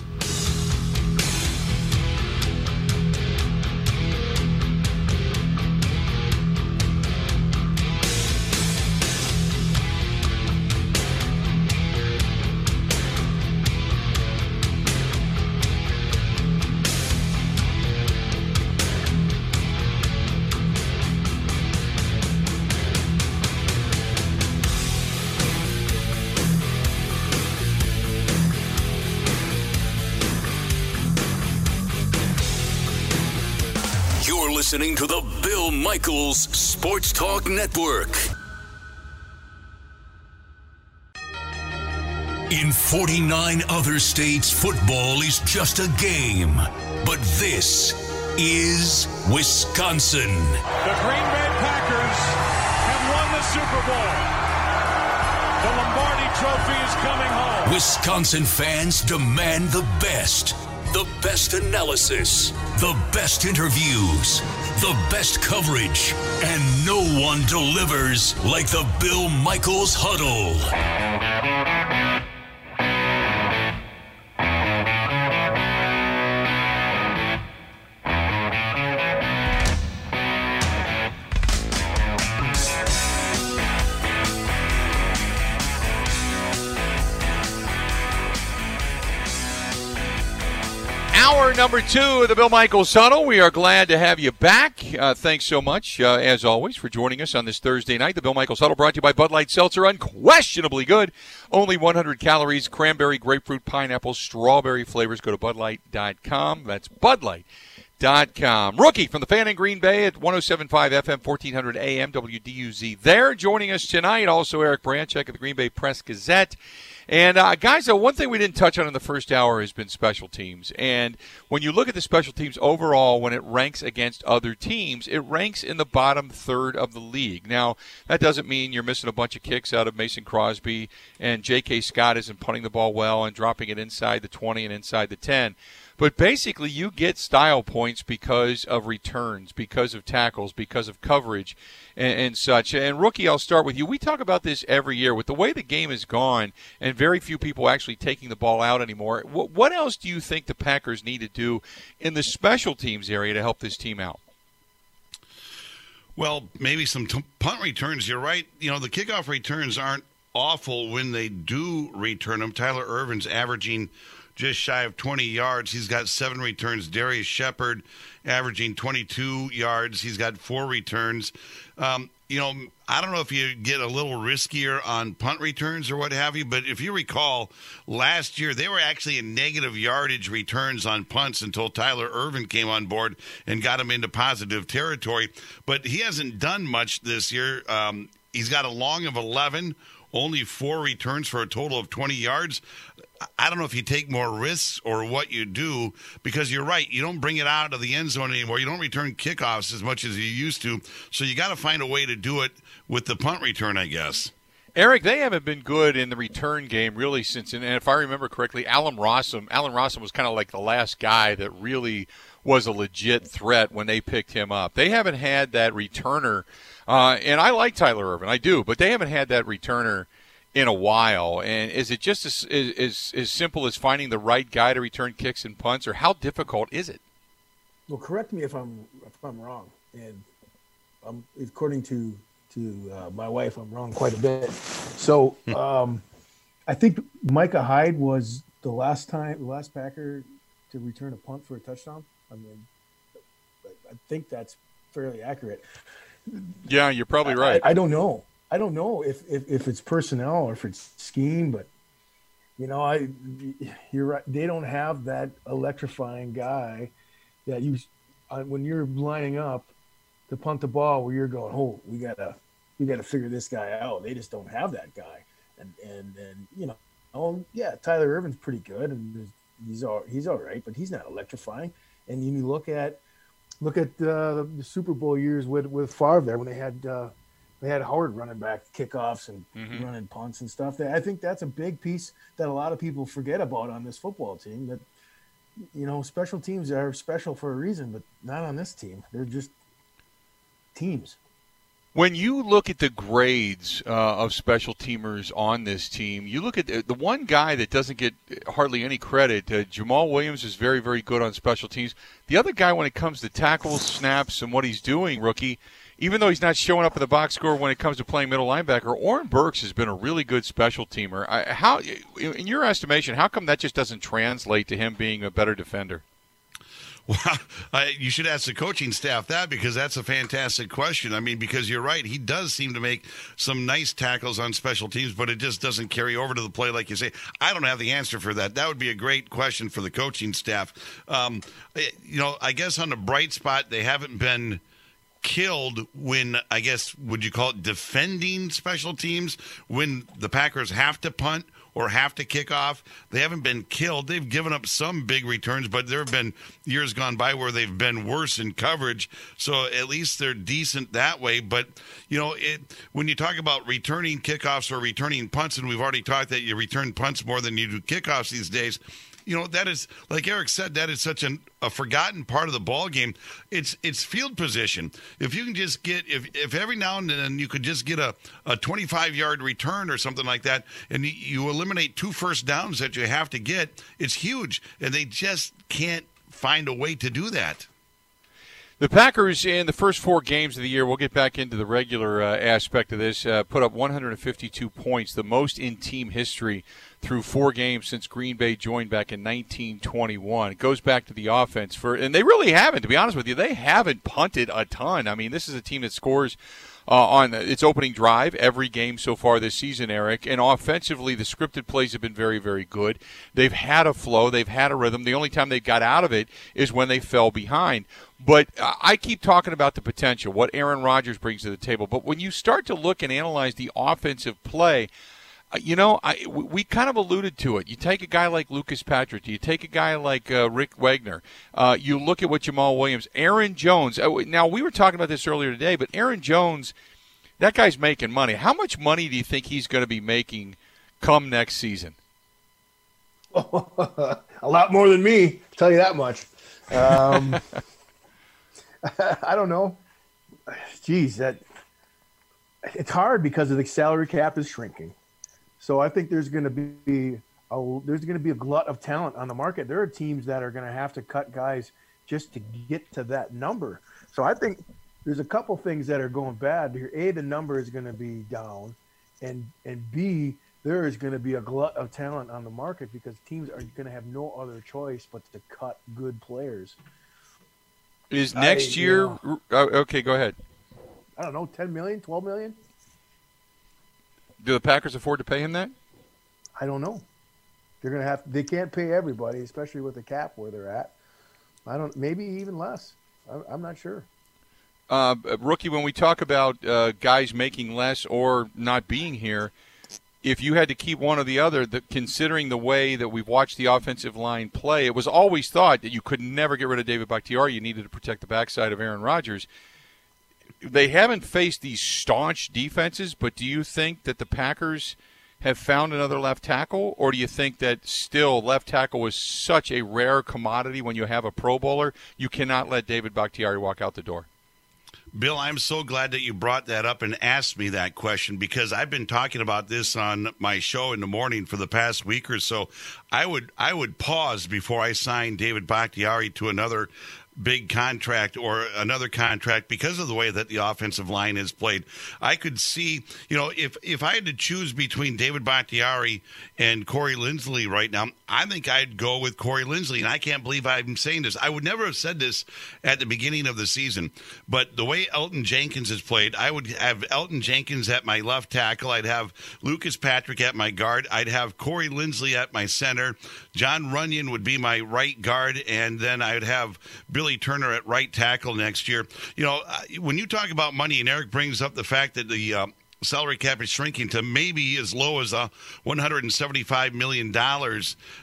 Michaels Sports Talk Network. In 49 other states, football is just a game. But this is Wisconsin. The Green Bay Packers have won the Super Bowl. The Lombardi Trophy is coming home. Wisconsin fans demand the best. The best analysis, the best interviews, the best coverage, and no one delivers like the Bill Michaels Huddle. Number two of the Bill Michaels Huddle. We are glad to have you back. Uh, thanks so much, uh, as always, for joining us on this Thursday night. The Bill Michaels Huddle brought to you by Bud Light Seltzer. Unquestionably good. Only 100 calories, cranberry, grapefruit, pineapple, strawberry flavors. Go to budlight.com. That's budlight.com. Rookie from the fan in Green Bay at 107.5 FM, 1400 AM, WDUZ. There joining us tonight, also Eric Baranczyk of the Green Bay Press Gazette. And uh, guys, uh, one thing we didn't touch on in the first hour has been special teams. And when you look at the special teams overall, when it ranks against other teams, it ranks in the bottom third of the league. Now, that doesn't mean you're missing a bunch of kicks out of Mason Crosby and J.K. Scott isn't punting the ball well and dropping it inside the 20 and inside the 10. But basically, you get style points because of returns, because of tackles, because of coverage, and, and, such. And rookie, I'll start with you. We talk about this every year with the way the game has gone, and very few people actually taking the ball out anymore. What, what else do you think the Packers need to do in the special teams area to help this team out? Well, maybe some t- punt returns. You're right. You know, the kickoff returns aren't awful when they do return them. Tyler Ervin's averaging just shy of 20 yards. He's got seven returns. Darrius Shepherd averaging 22 yards. He's got four returns. Um, you know, I don't know if you get a little riskier on punt returns or what have you, but if you recall, last year they were actually in negative yardage returns on punts until Tyler Ervin came on board and got him into positive territory. But he hasn't done much this year. Um, he's got a long of 11 only four returns for a total of 20 yards. I don't know if you take more risks or what you do because you're right. You don't bring it out of the end zone anymore. You don't return kickoffs as much as you used to. So you got to find a way to do it with the punt return, I guess. Eric, they haven't been good in the return game really since, and if I remember correctly, Allen Rossum. Allen Rossum was kind of like the last guy that really was a legit threat when they picked him up. They haven't had that returner, uh, and I like Tyler Ervin, I do, but they haven't had that returner in a while. And is it just as, as, as simple as finding the right guy to return kicks and punts, or how difficult is it? Well, correct me if I'm if I'm wrong, and um, according to to uh, my wife, I'm wrong quite a bit. So hmm. um, I think Micah Hyde was the last time, the last Packer to return a punt for a touchdown. I mean, I think that's fairly accurate. Yeah, you're probably right. I, I don't know. I don't know if, if, if it's personnel or if it's scheme, but you know, I you're right. They don't have that electrifying guy that you uh, when you're lining up to punt the ball where you're going, oh, we gotta we gotta figure this guy out. They just don't have that guy, and and and you know, oh yeah, Tyler Ervin's pretty good, and he's all he's all right, but he's not electrifying. And you look at look at uh, the Super Bowl years with with Favre there when they had. Uh, they had Howard running back kickoffs and mm-hmm. running punts and stuff. I think that's a big piece that a lot of people forget about on this football team. That you know, special teams are special for a reason, but not on this team. They're just teams. When you look at the grades uh, of special teamers on this team, you look at the, the one guy that doesn't get hardly any credit. Uh, Jamaal Williams is very, very good on special teams. The other guy, when it comes to tackles, snaps, and what he's doing, rookie, even though he's not showing up in the box score when it comes to playing middle linebacker, Oren Burks has been a really good special teamer. How, in your estimation, how come that just doesn't translate to him being a better defender? Well, you should ask the coaching staff that because that's a fantastic question. I mean, because you're right, he does seem to make some nice tackles on special teams, but it just doesn't carry over to the play like you say. I don't have the answer for that. That would be a great question for the coaching staff. Um, eh, you know, I guess on the bright spot, they haven't been killed when I guess would you call it defending special teams when the Packers have to punt or have to kick off. They haven't been killed. They've given up some big returns, but there have been years gone by where they've been worse in coverage. So at least they're decent that way. But you know, it, when you talk about returning kickoffs or returning punts, and we've already talked that you return punts more than you do kickoffs these days you know that is like Eric said that is such an, a forgotten part of the ball game. It's it's field position. If you can just get if if every now and then you could just get a a 25 yard return or something like that, and you eliminate two first downs that you have to get, it's huge, and they just can't find a way to do that. The Packers in the first four games of the year, we'll get back into the regular uh, aspect of this, uh, put up 152 points, the most in team history through four games since Green Bay joined back in 1921. It goes back to the offense for, and they really haven't. To be honest with you, they haven't punted a ton. I mean, this is a team that scores. Uh, on its opening drive every game so far this season, Eric. And offensively, the scripted plays have been very, very good. They've had a flow, they've had a rhythm. The only time they got out of it is when they fell behind. But I keep talking about the potential, what Aaron Rodgers brings to the table. But when you start to look and analyze the offensive play, uh, you know, I, we kind of alluded to it. You take a guy like Lucas Patrick, you take a guy like uh, Rick Wagner, uh, you look at what Jamaal Williams, Aaron Jones. Uh, now, we were talking about this earlier today, but Aaron Jones, that guy's making money. How much money do you think he's going to be making come next season? a lot more than me. Tell you that much. Um, I don't know. Geez, that it's hard because of the salary cap is shrinking. So I think there's going to be a, there's going to be a glut of talent on the market. There are teams that are going to have to cut guys just to get to that number. So I think there's a couple things that are going bad here. A, the number is going to be down, and and B, there is going to be a glut of talent on the market because teams are going to have no other choice but to cut good players. Is next I, year? You know, uh, okay, go ahead. I don't know, 10 million, 12 million. Do the Packers afford to pay him that? I don't know. They're to have. They can't pay everybody, especially with the cap where they're at. I don't. Maybe even less. I'm not sure. Uh, rookie, when we talk about uh, guys making less or not being here, if you had to keep one or the other, the, considering the way that we've watched the offensive line play, it was always thought that you could never get rid of David Bakhtiari. You needed to protect the backside of Aaron Rodgers. They haven't faced these staunch defenses, but do you think that the Packers – have found another left tackle, or do you think that still left tackle is such a rare commodity when you have a Pro Bowler, you cannot let David Bakhtiari walk out the door? Bill, I'm so glad that you brought that up and asked me that question because I've been talking about this on my show in the morning for the past week or so. I would I would pause before I sign David Bakhtiari to another big contract or another contract because of the way that the offensive line is played. I could see, you know, if if I had to choose between David Bakhtiari and Corey Linsley right now, I think I'd go with Corey Linsley. And I can't believe I'm saying this. I would never have said this at the beginning of the season, but the way Elgton Jenkins has played, I would have Elgton Jenkins at my left tackle. I'd have Lucas Patrick at my guard. I'd have Corey Linsley at my center. Jon Runyan would be my right guard, and then I'd have Billy Turner at right tackle next year. You know, uh, when you talk about money, and Eric brings up the fact that the uh, salary cap is shrinking to maybe as low as uh, $175 million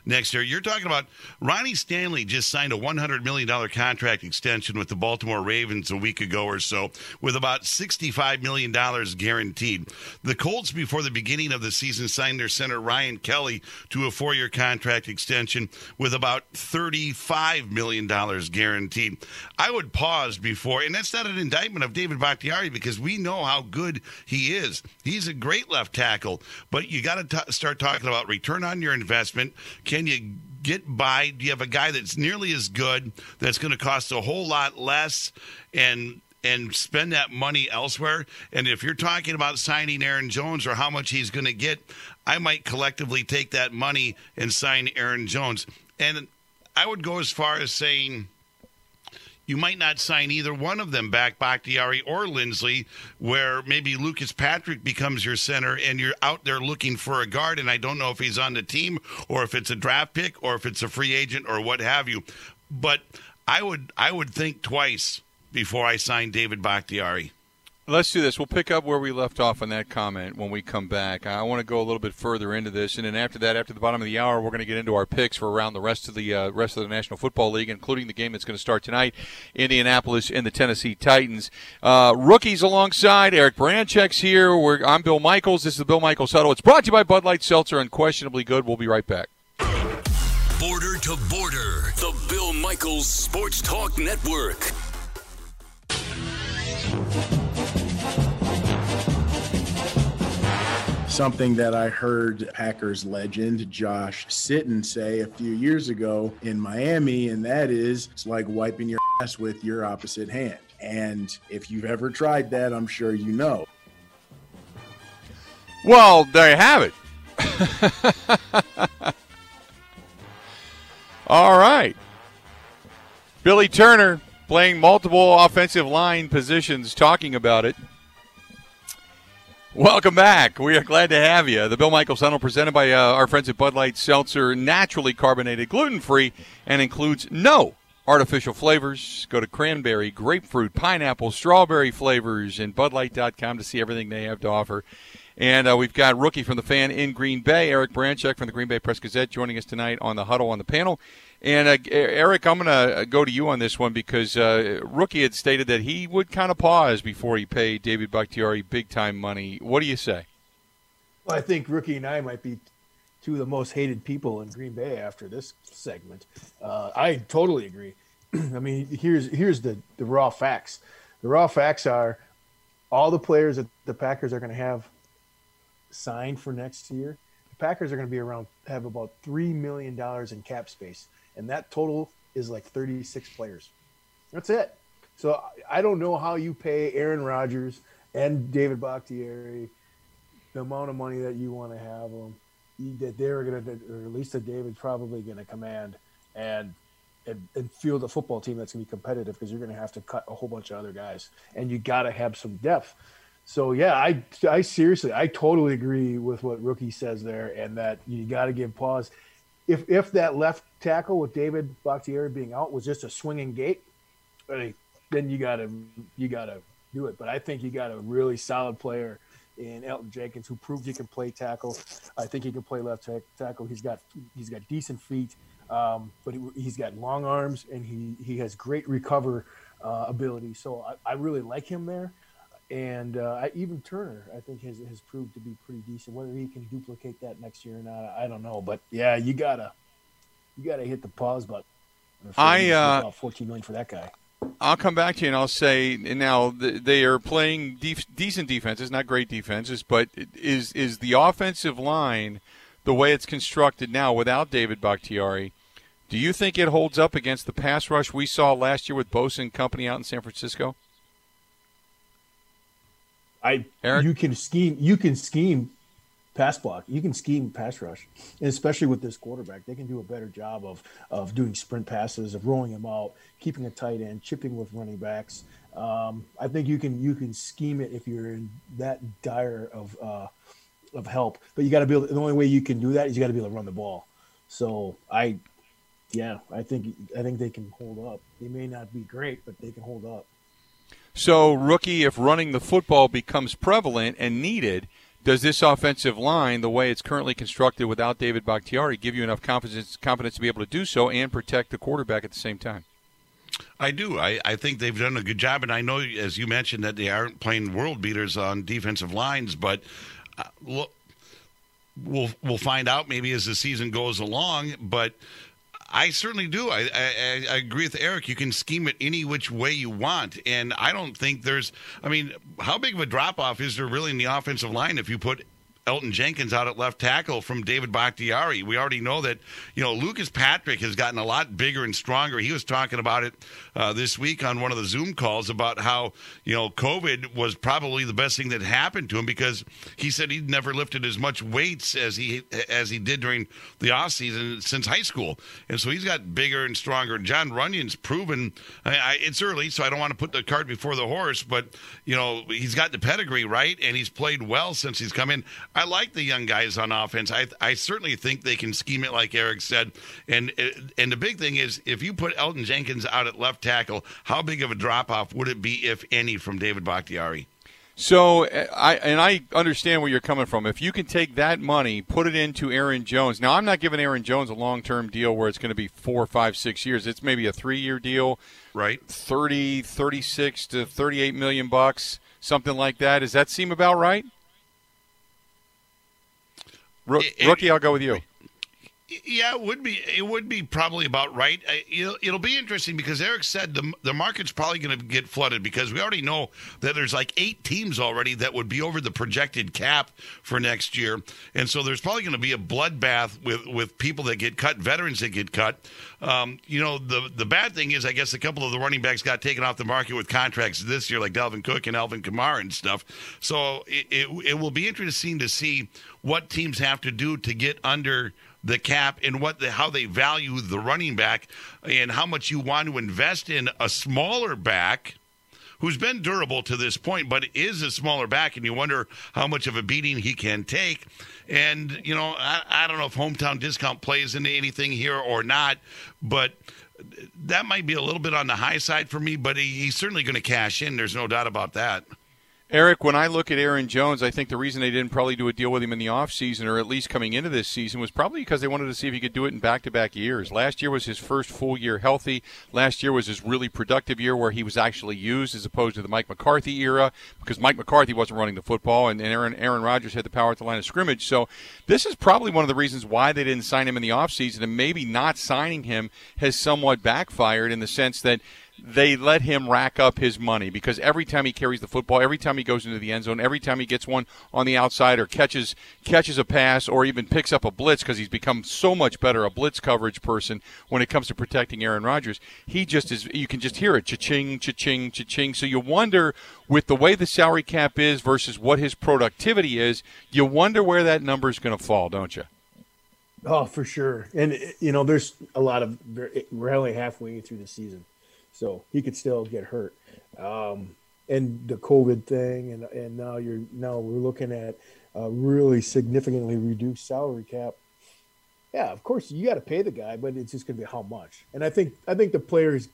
next year. You're talking about Ronnie Stanley just signed a $100 million contract extension with the Baltimore Ravens a week ago or so, with about $65 million guaranteed. The Colts, before the beginning of the season, signed their center Ryan Kelly to a four year contract extension with about $35 million guaranteed. I would pause before, and that's not an indictment of David Bakhtiari because we know how good he is is. He's a great left tackle, but you got to start talking about return on your investment. Can you get by? Do you have a guy that's nearly as good that's going to cost a whole lot less and and spend that money elsewhere? And if you're talking about signing Aaron Jones or how much he's going to get, I might collectively take that money and sign Aaron Jones. And I would go as far as saying you might not sign either one of them back, Bakhtiari or Linsley, where maybe Lucas Patrick becomes your center and you're out there looking for a guard. And I don't know if he's on the team or if it's a draft pick or if it's a free agent or what have you. But I would I would think twice before I sign David Bakhtiari. Let's do this. We'll pick up where we left off on that comment when we come back. I want to go a little bit further into this, and then after that, after the bottom of the hour, we're going to get into our picks for around the rest of the uh, rest of the National Football League, including the game that's going to start tonight, Indianapolis and the Tennessee Titans. Uh, rookies alongside Eric Baranczyk's here. We're, I'm Bill Michaels. This is the Bill Michaels Huddle. It's brought to you by Bud Light Seltzer, unquestionably good. We'll be right back. Border to border, the Bill Michaels Sports Talk Network. Something that I heard Packers legend Josh Sitton say a few years ago in Miami, and that is it's like wiping your ass with your opposite hand. And if you've ever tried that, I'm sure you know. Well, there you have it. All right. Billy Turner playing multiple offensive line positions, talking about it. Welcome back. We are glad to have you. The Bill Michaels Huddle presented by uh, our friends at Bud Light Seltzer, naturally carbonated, gluten free, and includes no artificial flavors. Go to cranberry, grapefruit, pineapple, strawberry flavors, and BudLight.com to see everything they have to offer. And uh, we've got rookie from the fan in Green Bay, Eric Baranczyk from the Green Bay Press Gazette, joining us tonight on the huddle on the panel. And uh, Eric, I'm going to uh, go to you on this one because uh, Rookie had stated that he would kind of pause before he paid David Bakhtiari big time money. What do you say? Well, I think Rookie and I might be two of the most hated people in Green Bay after this segment. Uh, I totally agree. I mean, here's here's the the raw facts. The raw facts are all the players that the Packers are going to have signed for next year. The Packers are going to be around have about three million dollars in cap space, and that total is like 36 players. That's it. So I don't know how you pay Aaron Rodgers and David Bakhtiari the amount of money that you want to have them that they're going to, or at least that David's probably going to command and, and, and field a football team that's going to be competitive because you're going to have to cut a whole bunch of other guys and you got to have some depth. So yeah, I I seriously I totally agree with what Rookie says there, and that you got to give pause. If if that left tackle with David Bakhtiari being out was just a swinging gate, then you gotta you gotta do it. But I think you got a really solid player in Elgton Jenkins who proved he can play tackle. I think he can play left tackle. He's got he's got decent feet, um, but he, has got long arms and he he has great recover uh, ability. So I, I, really like him there. And uh, even Turner, I think, has, has proved to be pretty decent. Whether he can duplicate that next year or not, I don't know. But yeah, you gotta you gotta hit the pause button. I uh, fourteen million for that guy. I'll come back to you and I'll say now they are playing def- decent defenses, not great defenses, but is is the offensive line the way it's constructed now without David Bakhtiari? Do you think it holds up against the pass rush we saw last year with Bosa and company out in San Francisco? I Eric? you can scheme you can scheme pass block. You can scheme pass rush, and especially with this quarterback, they can do a better job of of doing sprint passes, of rolling them out, keeping a tight end, chipping with running backs. Um, I think you can you can scheme it if you're in that dire of uh, of help, but you got to be able, the only way you can do that is you got to be able to run the ball. So I, yeah, I think I think they can hold up. They may not be great, but they can hold up. So rookie, if running the football becomes prevalent and needed does this offensive line, the way it's currently constructed without David Bakhtiari, give you enough confidence confidence to be able to do so and protect the quarterback at the same time? I do. I, I think they've done a good job, and I know, as you mentioned, that they aren't playing world beaters on defensive lines, but uh, look, we'll we'll find out maybe as the season goes along. But I certainly do. I, I, I, agree with Eric. You can scheme it any which way you want. And I don't think there's, I mean, how big of a drop off is there really in the offensive line if you put Elgton Jenkins out at left tackle from David Bakhtiari. We already know that, you know, Lucas Patrick has gotten a lot bigger and stronger. He was talking about it uh, this week on one of the Zoom calls about how, you know, COVID was probably the best thing that happened to him because he said he'd never lifted as much weights as he as he did during the off season since high school. And so he's got bigger and stronger. Jon Runyan's proven, I, I, it's early, so I don't want to put the cart before the horse, but, you know, he's got the pedigree, right? And he's played well since he's come in. I like the young guys on offense. I I certainly think they can scheme it like Eric said. And and the big thing is if you put Elgton Jenkins out at left tackle, how big of a drop off would it be if any from David Bakhtiari? So I and I understand where you're coming from. If you can take that money, put it into Aaron Jones. Now I'm not giving Aaron Jones a long term deal where it's going to be four, five, six years. It's maybe a three year deal. Right. 30, 36 to 38 million bucks, something like that. Does that seem about right? Rookie, I'll go with you. Yeah, it would be. It would be probably about right. It'll, it'll be interesting because Eric said the the market's probably going to get flooded because we already know that there's like eight teams already that would be over the projected cap for next year, and so there's probably going to be a bloodbath with with people that get cut, veterans that get cut. Um, you know, the the bad thing is, I guess a couple of the running backs got taken off the market with contracts this year, like Dalvin Cook and Alvin Kamara and stuff. So it, it, it will be interesting to see what teams have to do to get under the cap and what the, how they value the running back and how much you want to invest in a smaller back who's been durable to this point, but is a smaller back, and you wonder how much of a beating he can take. And, you know, I, I don't know if hometown discount plays into anything here or not, but that might be a little bit on the high side for me, but he, he's certainly going to cash in. There's no doubt about that. Eric, when I look at Aaron Jones, I think the reason they didn't probably do a deal with him in the offseason or at least coming into this season was probably because they wanted to see if he could do it in back to back years. Last year was his first full year healthy. Last year was his really productive year where he was actually used as opposed to the Mike McCarthy era because Mike McCarthy wasn't running the football and Aaron, Aaron Rodgers had the power at the line of scrimmage. So this is probably one of the reasons why they didn't sign him in the offseason and maybe not signing him has somewhat backfired in the sense that they let him rack up his money because every time he carries the football, every time he goes into the end zone, every time he gets one on the outside or catches catches a pass or even picks up a blitz because he's become so much better a blitz coverage person when it comes to protecting Aaron Rodgers. He just is you can just hear it cha-ching, cha-ching, cha-ching. So you wonder with the way the salary cap is versus what his productivity is, you wonder where that number is going to fall, don't you? Oh, for sure. And you know, there's a lot of we're only halfway through the season so he could still get hurt. Um, and the COVID thing, and and now you're now we're looking at a really significantly reduced salary cap. Yeah, of course you got to pay the guy, but it's just going to be how much. And I think I think the players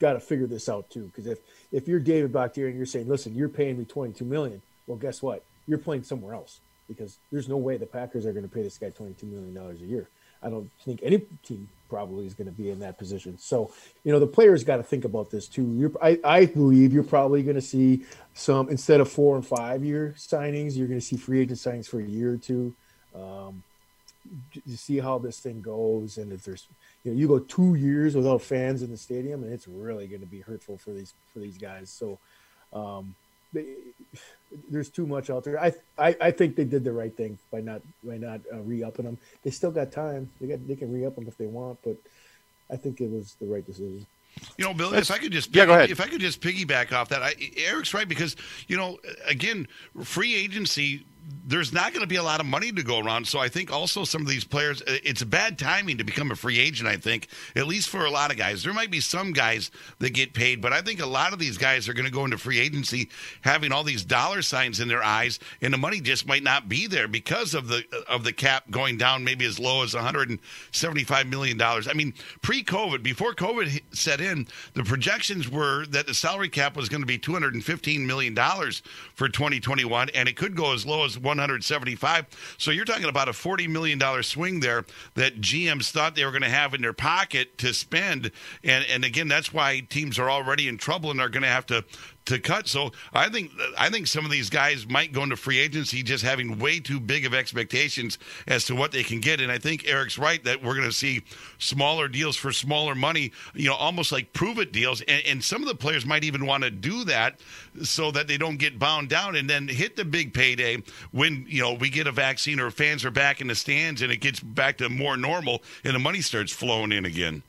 got to figure this out too, because if if you're David Bakhtiari and you're saying, listen, you're paying me 22 million, well, guess what? You're playing somewhere else because there's no way the Packers are going to pay this guy 22 million dollars a year. I don't think any team probably is going to be in that position. So, you know, the players got to think about this too. You're, I, I believe you're probably going to see some instead of four and five year signings, you're going to see free agent signings for a year or two. Um, to see how this thing goes, and if there's, you know, you go two years without fans in the stadium, and it's really going to be hurtful for these for these guys. So, um, they, there's too much out there. I, I I think they did the right thing by not by not uh, re-upping them. They still got time. They got they can re-up them if they want, but I think it was the right decision. You know, Billy, if I could just yeah, go ahead. If I could just piggyback off that, I, Eric's right because you know, again, free agency there's not going to be a lot of money to go around. So I think also some of these players, it's a bad timing to become a free agent, I think, at least for a lot of guys. There might be some guys that get paid, but I think a lot of these guys are going to go into free agency having all these dollar signs in their eyes, and the money just might not be there because of the of the cap going down maybe as low as 175 million dollars. I mean, pre-COVID, before COVID set in, the projections were that the salary cap was going to be 215 million dollars for 2021, and it could go as low as 175. So you're talking about a 40 million dollar swing there that GMs thought they were going to have in their pocket to spend, and and again that's why teams are already in trouble and are going to have to to cut. So I think I think some of these guys might go into free agency just having way too big of expectations as to what they can get. And I think Eric's right that we're going to see smaller deals for smaller money. You know, almost like prove it deals. And, and some of the players might even want to do that so that they don't get bound down and then hit the big payday when you know we get a vaccine or fans are back in the stands and it gets back to more normal and the money starts flowing in again.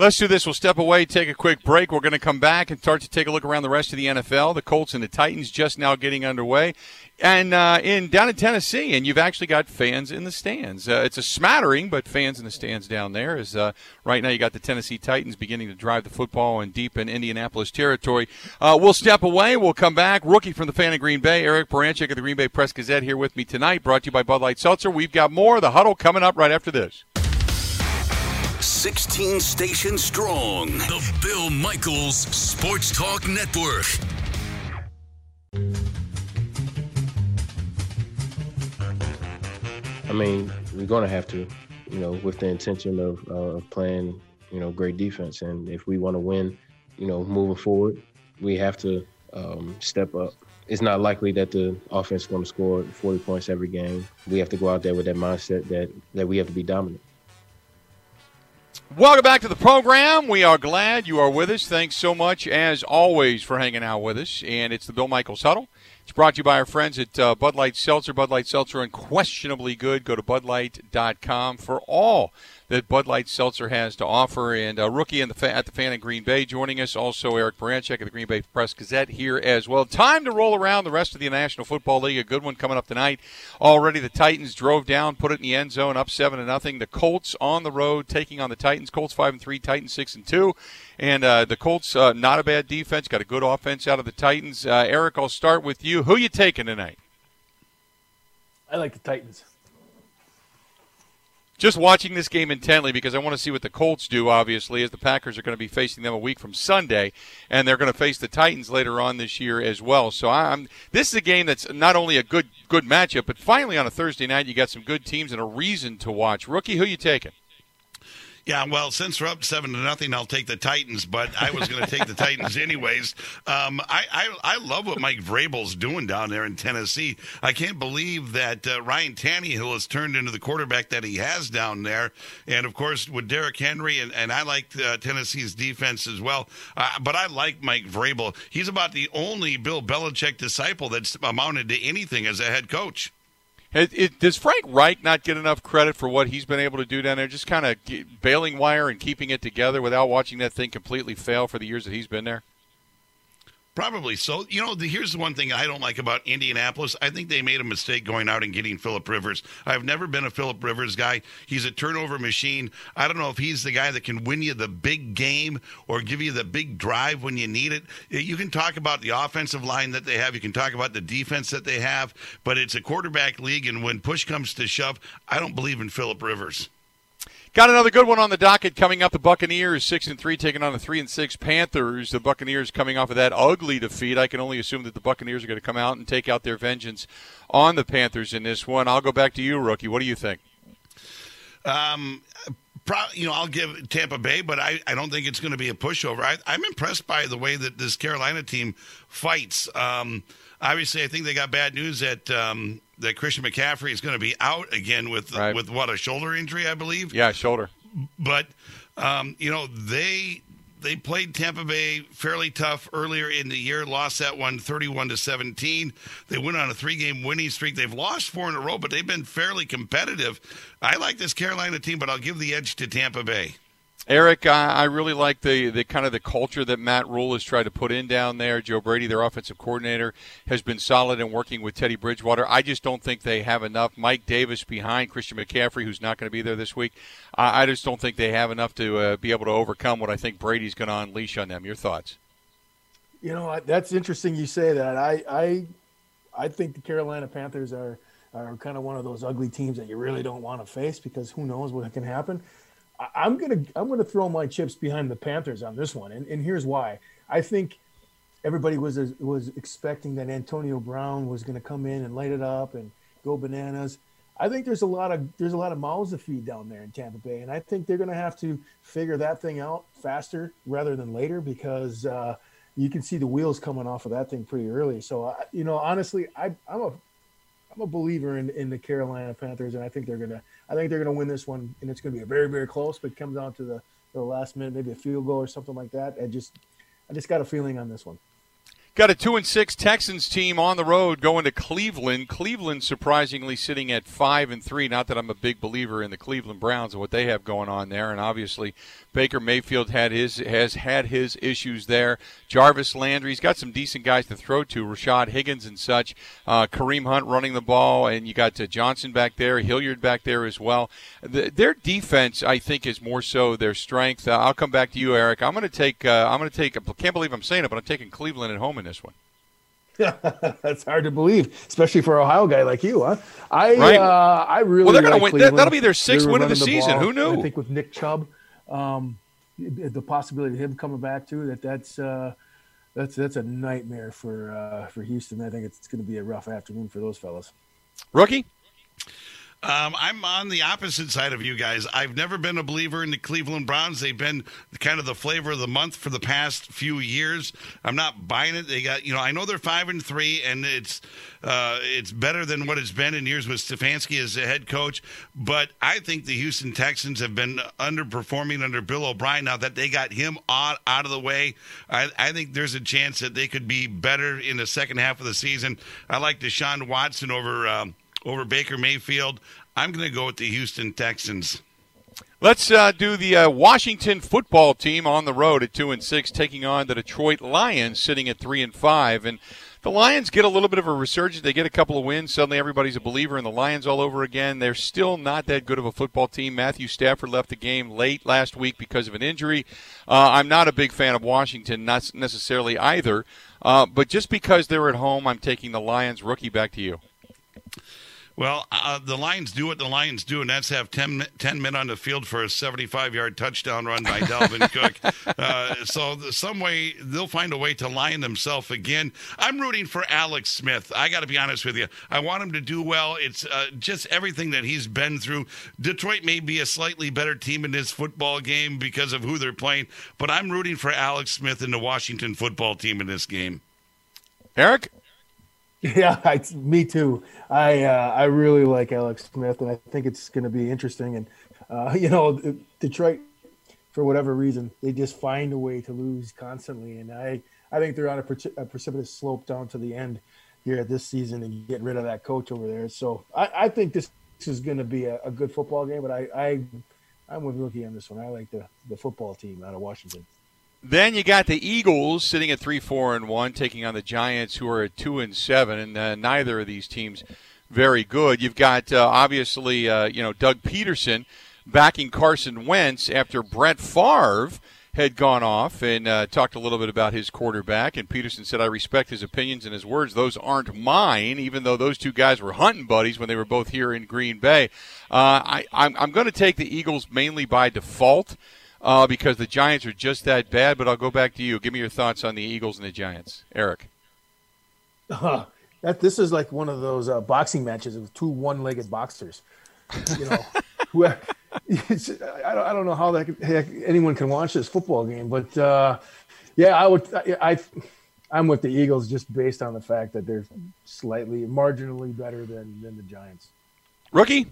Let's do this. We'll step away, take a quick break. We're going to come back and start to take a look around the rest of the NFL. The Colts and the Titans just now getting underway, and uh, in down in Tennessee, and you've actually got fans in the stands. Uh, it's a smattering, but fans in the stands down there. Is uh, right now you got the Tennessee Titans beginning to drive the football and deep in Indianapolis territory. Uh, we'll step away. We'll come back. Rookie from the fan of Green Bay, Eric Baranczyk of the Green Bay Press Gazette, here with me tonight. Brought to you by Bud Light Seltzer. We've got more. The huddle coming up right after this. 16 stations strong. The Bill Michaels Sports Talk Network. I mean, we're going to have to, you know, with the intention of, uh, playing, you know, great defense. And if we want to win, you know, moving forward, we have to um, step up. It's not likely that the offense is going to score 40 points every game. We have to go out there with that mindset that, that we have to be dominant. Welcome back to the program. We are glad you are with us. Thanks so much, as always, for hanging out with us. And it's the Bill Michaels Huddle. It's brought to you by our friends at uh, Bud Light Seltzer. Bud Light Seltzer, unquestionably good. Go to budlight.com for all that Bud Light Seltzer has to offer. And a uh, rookie the fa- at the fan in Green Bay joining us. Also, Eric Baranczyk of the Green Bay Press Gazette here as well. Time to roll around the rest of the National Football League. A good one coming up tonight. Already the Titans drove down, put it in the end zone, up seven to nothing. The Colts on the road taking on the Titans. Colts five and three, Titans six and two. And uh, the Colts, uh, not a bad defense, got a good offense out of the Titans. Uh, Eric, I'll start with you. Who you taking tonight? I like the Titans. Just watching this game intently because I want to see what the Colts do, obviously, as the Packers are going to be facing them a week from Sunday, and they're going to face the Titans later on this year as well. So I'm this is a game that's not only a good good matchup, but finally on a Thursday night you got some good teams and a reason to watch. Rookie, who you taking? Yeah, well, since we're up seven to nothing, I'll take the Titans. But I was going to take the Titans anyways. Um, I, I I love what Mike Vrabel's doing down there in Tennessee. I can't believe that uh, Ryan Tannehill has turned into the quarterback that he has down there. And of course, with Derrick Henry, and, and I like uh, Tennessee's defense as well. Uh, but I like Mike Vrabel. He's about the only Bill Belichick disciple that's amounted to anything as a head coach. It, does Frank Reich not get enough credit for what he's been able to do down there? Just kind of bailing wire and keeping it together without watching that thing completely fail for the years that he's been there. Probably so. You know, the, here's the one thing I don't like about Indianapolis. I think they made a mistake going out and getting Philip Rivers. I've never been a Philip Rivers guy. He's a turnover machine. I don't know if he's the guy that can win you the big game or give you the big drive when you need it. You can talk about the offensive line that they have. You can talk about the defense that they have, but it's a quarterback league, and when push comes to shove, I don't believe in Philip Rivers. Got another good one on the docket coming up. The Buccaneers six and three taking on the three and six Panthers. The Buccaneers coming off of that ugly defeat. I can only assume that the Buccaneers are going to come out and take out their vengeance on the Panthers in this one. I'll go back to you, rookie. What do you think? Um, you know, I'll give Tampa Bay, but I, I don't think it's going to be a pushover. I, am I'm impressed by the way that this Carolina team fights. Um, obviously, I think they got bad news that um, that Christian McCaffrey is going to be out again with right. with what a shoulder injury, I believe. Yeah, shoulder. But um, you know they they played Tampa Bay fairly tough earlier in the year, lost that one 31 to 17. They went on a three-game winning streak. They've lost four in a row, but they've been fairly competitive. I like this Carolina team, but I'll give the edge to Tampa Bay. Eric, I, I really like the, the kind of the culture that Matt Rhule has tried to put in down there. Joe Brady, their offensive coordinator, has been solid in working with Teddy Bridgewater. I just don't think they have enough. Mike Davis behind Christian McCaffrey, who's not going to be there this week. I, I just don't think they have enough to uh, be able to overcome what I think Brady's going to unleash on them. Your thoughts? You know, that's interesting. You say that. I I I think the Carolina Panthers are are kind of one of those ugly teams that you really don't want to face because who knows what can happen. I'm gonna I'm gonna throw my chips behind the Panthers on this one, and, and here's why. I think everybody was was expecting that Antonio Brown was to come in and light it up and go bananas. I think there's a lot of there's a lot of mouths to feed down there in Tampa Bay, and I think they're to have to figure that thing out faster rather than later because uh, you can see the wheels coming off of that thing pretty early. So, uh, you know, honestly, I, I'm a I'm a believer in, in the Carolina Panthers, and I think they're gonna I think they're gonna win this one, and it's gonna be a very very close, but it comes down to the the last minute, maybe a field goal or something like that. I just I just got a feeling on this one. Got a two and six Texans team on the road going to Cleveland. Cleveland surprisingly sitting at five and three. Not that I'm a big believer in the Cleveland Browns and what they have going on there, and obviously Baker Mayfield had his has had his issues there. Jarvis Landry's got some decent guys to throw to, Rashard Higgins and such. Uh, Kareem Hunt running the ball, and you got uh, Johnson back there, Hilliard back there as well. The, their defense, I think, is more so their strength. Uh, I'll come back to you, Eric. I'm going to take. Uh, I'm going to take. I can't believe I'm saying it, but I'm taking Cleveland at home in this one. That's hard to believe, especially for an Ohio guy like you, huh? I right. uh, I really well, they're going like to win. That, will be their sixth win of the, the season. Ball. Who knew? I think with Nick Chubb, um, the possibility of him coming back too. That that's uh, that's that's a nightmare for uh, for Houston. I think it's going to be a rough afternoon for those fellas. Rookie. Um, I'm on the opposite side of you guys. I've never been a believer in the Cleveland Browns. They've been kind of the flavor of the month for the past few years. I'm not buying it. They got, you know, I know they're five and three, and it's uh, it's better than what it's been in years with Stefanski as the head coach. But I think the Houston Texans have been underperforming under Bill O'Brien. Now that they got him out, out of the way, I, I think there's a chance that they could be better in the second half of the season. I like Deshaun Watson over. Um, over Baker Mayfield. I'm going to go with the Houston Texans. Let's uh, do the uh, Washington football team on the road at two and six, taking on the Detroit Lions, sitting at three and five. And the Lions get a little bit of a resurgence. They get a couple of wins. Suddenly, everybody's a believer in the Lions all over again. They're still not that good of a football team. Matthew Stafford left the game late last week because of an injury. Uh, I'm not a big fan of Washington, not necessarily either. Uh, but just because they're at home, I'm taking the Lions. Rookie, back to you. Well, uh, the Lions do what the Lions do, and that's have 10, 10 men on the field for a 75-yard touchdown run by Dalvin Cook. Uh, so some way they'll find a way to line themselves again. I'm rooting for Alex Smith. I got to be honest with you. I want him to do well. It's uh, just everything that he's been through. Detroit may be a slightly better team in this football game because of who they're playing, but I'm rooting for Alex Smith and the Washington football team in this game. Eric? Yeah, I, me too. I uh, I really like Alex Smith, and I think it's going to be interesting. And uh, you know, Detroit, for whatever reason, they just find a way to lose constantly, and I I think they're on a, pre- a precipitous slope down to the end here at this season and get rid of that coach over there. So I, I think this, is going to be a, a, good football game. But I, I I'm with rookie on this one. I like the the football team out of Washington. Then you got the Eagles sitting at three, four, and one, taking on the Giants, who are at two and seven, and uh, neither of these teams very good. You've got uh, obviously uh, you know Doug Pederson backing Carson Wentz after Brett Favre had gone off and uh, talked a little bit about his quarterback. And Pederson said, "I respect his opinions and his words. Those aren't mine, even though those two guys were hunting buddies when they were both here in Green Bay." Uh, I, I'm going to take the Eagles mainly by default uh, because the Giants are just that bad. But I'll go back to you. Give me your thoughts on the Eagles and the Giants, Eric. Uh, that this is like one of those uh, boxing matches with two one-legged boxers. You know, I, don't, I don't know how that heck, anyone can watch this football game, but uh, yeah, I would. I, I I'm with the Eagles just based on the fact that they're slightly marginally better than than the Giants. Rookie.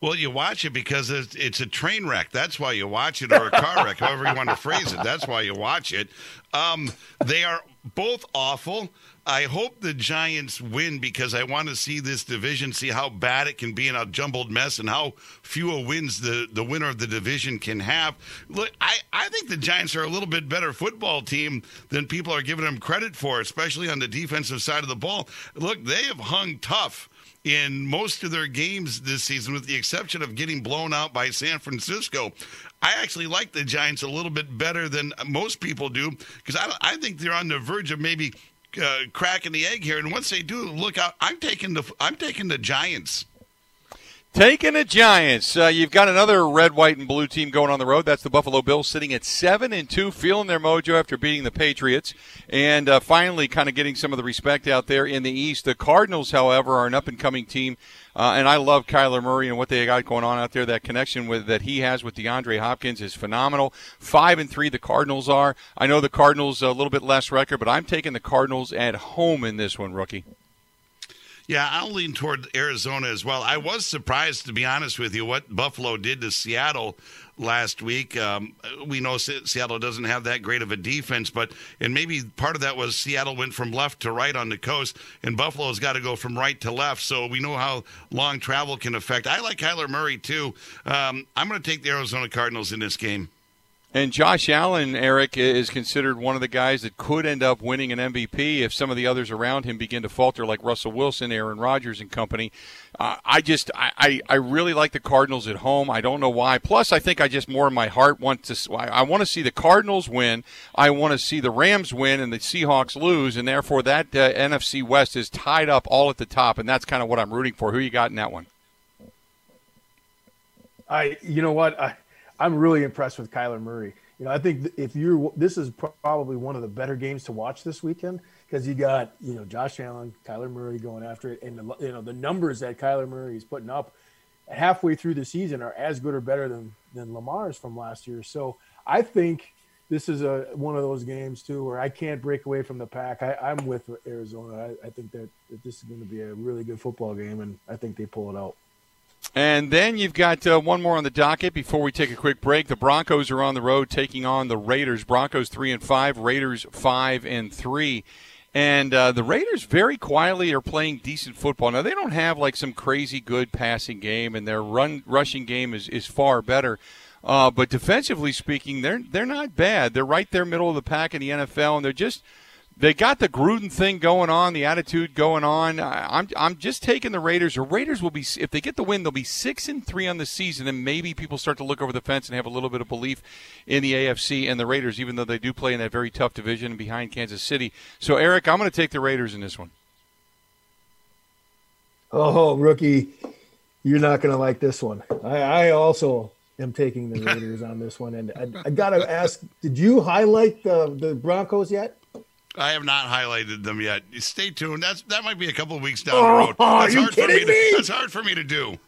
Well, you watch it because it's, it's, a train wreck. That's why you watch it, or a car wreck, however you want to phrase it. That's why you watch it. Um, they are both awful. I hope the Giants win because I want to see this division, see how bad it can be in a jumbled mess, and how few wins the, the winner of the division can have. Look, I, I think the Giants are a little bit better football team than people are giving them credit for, especially on the defensive side of the ball. Look, they have hung tough in most of their games this season, with the exception of getting blown out by San Francisco. I actually like the Giants a little bit better than most people do because I, I think they're on the verge of maybe uh, cracking the egg here. And once they do, look out! I'm taking the I'm taking the Giants. Taking the Giants. Uh, you've got another red, white, and blue team going on the road. That's the Buffalo Bills, sitting at seven and two, feeling their mojo after beating the Patriots, and uh, finally kind of getting some of the respect out there in the East. The Cardinals, however, are an up and coming team, uh, and I love Kyler Murray and what they got going on out there. That connection with that he has with DeAndre Hopkins is phenomenal. Five and three, the Cardinals are. I know the Cardinals a little bit less record, but I'm taking the Cardinals at home in this one, rookie. Yeah, I'll lean toward Arizona as well. I was surprised, to be honest with you, what Buffalo did to Seattle last week. Um, we know Seattle doesn't have that great of a defense, but and maybe part of that was Seattle went from left to right on the coast, and Buffalo's got to go from right to left. So we know how long travel can affect. I like Kyler Murray too. Um, I'm going to take the Arizona Cardinals in this game. And Josh Allen, Eric, is considered one of the guys that could end up winning an MVP if some of the others around him begin to falter, like Russell Wilson, Aaron Rodgers, and company. Uh, I just, I, I really like the Cardinals at home. I don't know why. Plus, I think I just more in my heart want to, I want to see the Cardinals win. I want to see the Rams win and the Seahawks lose, and therefore that uh, NFC West is tied up all at the top, and that's kind of what I'm rooting for. Who you got in that one? I, you know what, I I'm really impressed with Kyler Murray. You know, I think if you're, this is probably one of the better games to watch this weekend because you got, you know, Josh Allen, Kyler Murray going after it, and the, you know the numbers that Kyler Murray is putting up halfway through the season are as good or better than than Lamar's from last year. So I think this is a one of those games too where I can't break away from the pack. I, am with Arizona. I, I think that, that this is going to be a really good football game, and I think they pull it out. And then you've got uh, one more on the docket before we take a quick break. The Broncos are on the road taking on the Raiders. Broncos three and five, Raiders five and three. And uh, the Raiders very quietly are playing decent football. Now they don't have like some crazy good passing game, and their run rushing game is, is far better. Uh, but defensively speaking, they're they're not bad. They're right there middle of the pack in the NFL, and they're just they got the Gruden thing going on, the attitude going on. I'm I'm just taking the Raiders. The Raiders will be if they get the win, they'll be six and three on the season, and maybe people start to look over the fence and have a little bit of belief in the AFC and the Raiders, even though they do play in that very tough division behind Kansas City. So, Eric, I'm going to take the Raiders in this one. Oh, rookie, you're not going to like this one. I, I also am taking the Raiders on this one, and I, I got to ask: Did you highlight the the Broncos yet? I have not highlighted them yet. Stay tuned. That's that might be a couple of weeks down the oh, road. Oh, That's are you hard for me. kidding To, me? that's hard for me to do.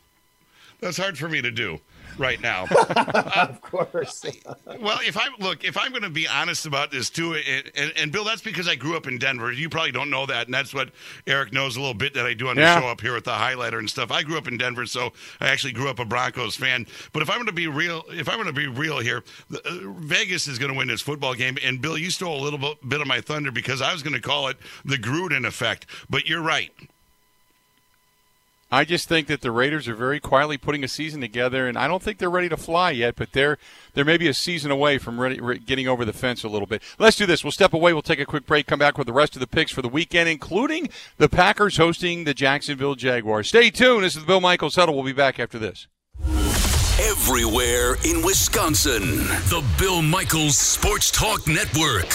That's hard for me to do right now. of course. well, if I look, if I'm going to be honest about this too, and, and, and Bill, that's because I grew up in Denver. You probably don't know that, and that's what Eric knows a little bit that I do on the Yeah. show up here with the highlighter and stuff. I grew up in Denver, so I actually grew up a Broncos fan. But if I'm going to be real, if I'm going to be real here, the, uh, Vegas is going to win this football game. And Bill, you stole a little bit, bit of my thunder because I was going to call it the Gruden effect. But you're right. I just think that the Raiders are very quietly putting a season together, and I don't think they're ready to fly yet. But they're they're maybe a season away from ready, re- getting over the fence a little bit. Let's do this. We'll step away. We'll take a quick break. Come back with the rest of the picks for the weekend, including the Packers hosting the Jacksonville Jaguars. Stay tuned. This is the Bill Michaels Huddle. We'll be back after this. Everywhere in Wisconsin. The Bill Michaels Sports Talk Network.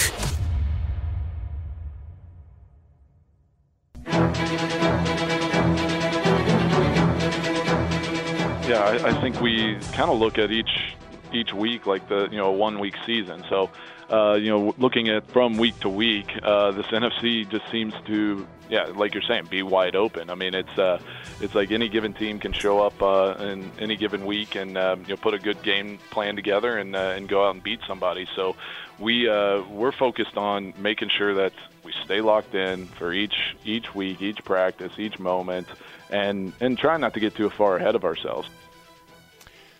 Yeah, I, I think we kind of look at each each week like the you know one week season. So uh, you know, looking at from week to week, uh, this NFC just seems to yeah, like you're saying, be wide open. I mean, it's uh, it's like any given team can show up uh, in any given week and um, you know put a good game plan together and uh, and go out and beat somebody. So we uh, we're focused on making sure that we stay locked in for each each week, each practice, each moment, and and try not to get too far ahead of ourselves.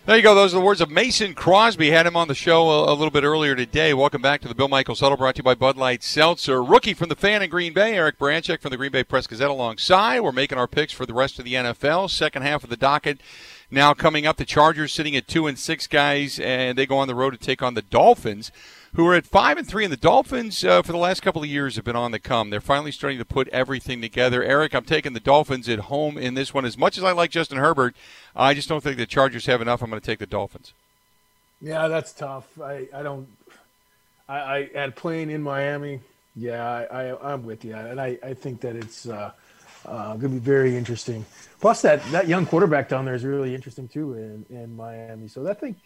There you go. Those are the words of Mason Crosby. Had him on the show a, a little bit earlier today. Welcome back to the Bill Michaels Huddle, brought to you by Bud Light Seltzer. Rookie from the fan in Green Bay, Eric Baranczyk from the Green Bay Press Gazette alongside. We're making our picks for the rest of the NFL. Second half of the docket now coming up. The Chargers sitting at two and six guys, and they go on the road to take on the Dolphins, who are at five and three. And the Dolphins, uh, for the last couple of years, have been on the come. They're finally starting to put everything together. Eric, I'm taking the Dolphins at home in this one. As much as I like Justin Herbert, I just don't think the Chargers have enough. I'm going to take the Dolphins. Yeah, that's tough. I, I don't. I, I at playing in Miami. Yeah, I, I I'm with you, and I, I think that it's uh, uh, going to be very interesting. Plus, that that young quarterback down there is really interesting too in, in Miami. So I think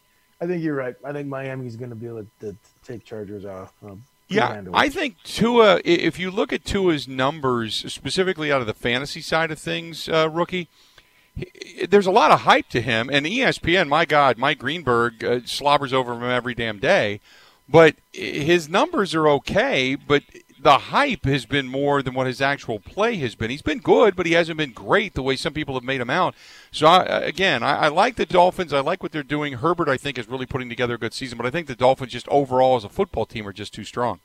I think you're right. I think Miami's going to be able to, to take Chargers off. Um, Yeah, I think Tua. If you look at Tua's numbers, specifically out of the fantasy side of things, uh, rookie, he- there's a lot of hype to him. And ESPN, my God, Mike Greenberg uh, slobbers over him every damn day. But his numbers are okay. But the hype has been more than what his actual play has been. He's been good, but he hasn't been great the way some people have made him out. So I, again, I, I like the Dolphins. I like what they're doing. Herbert, I think, is really putting together a good season. But I think the Dolphins, just overall as a football team, are just too strong.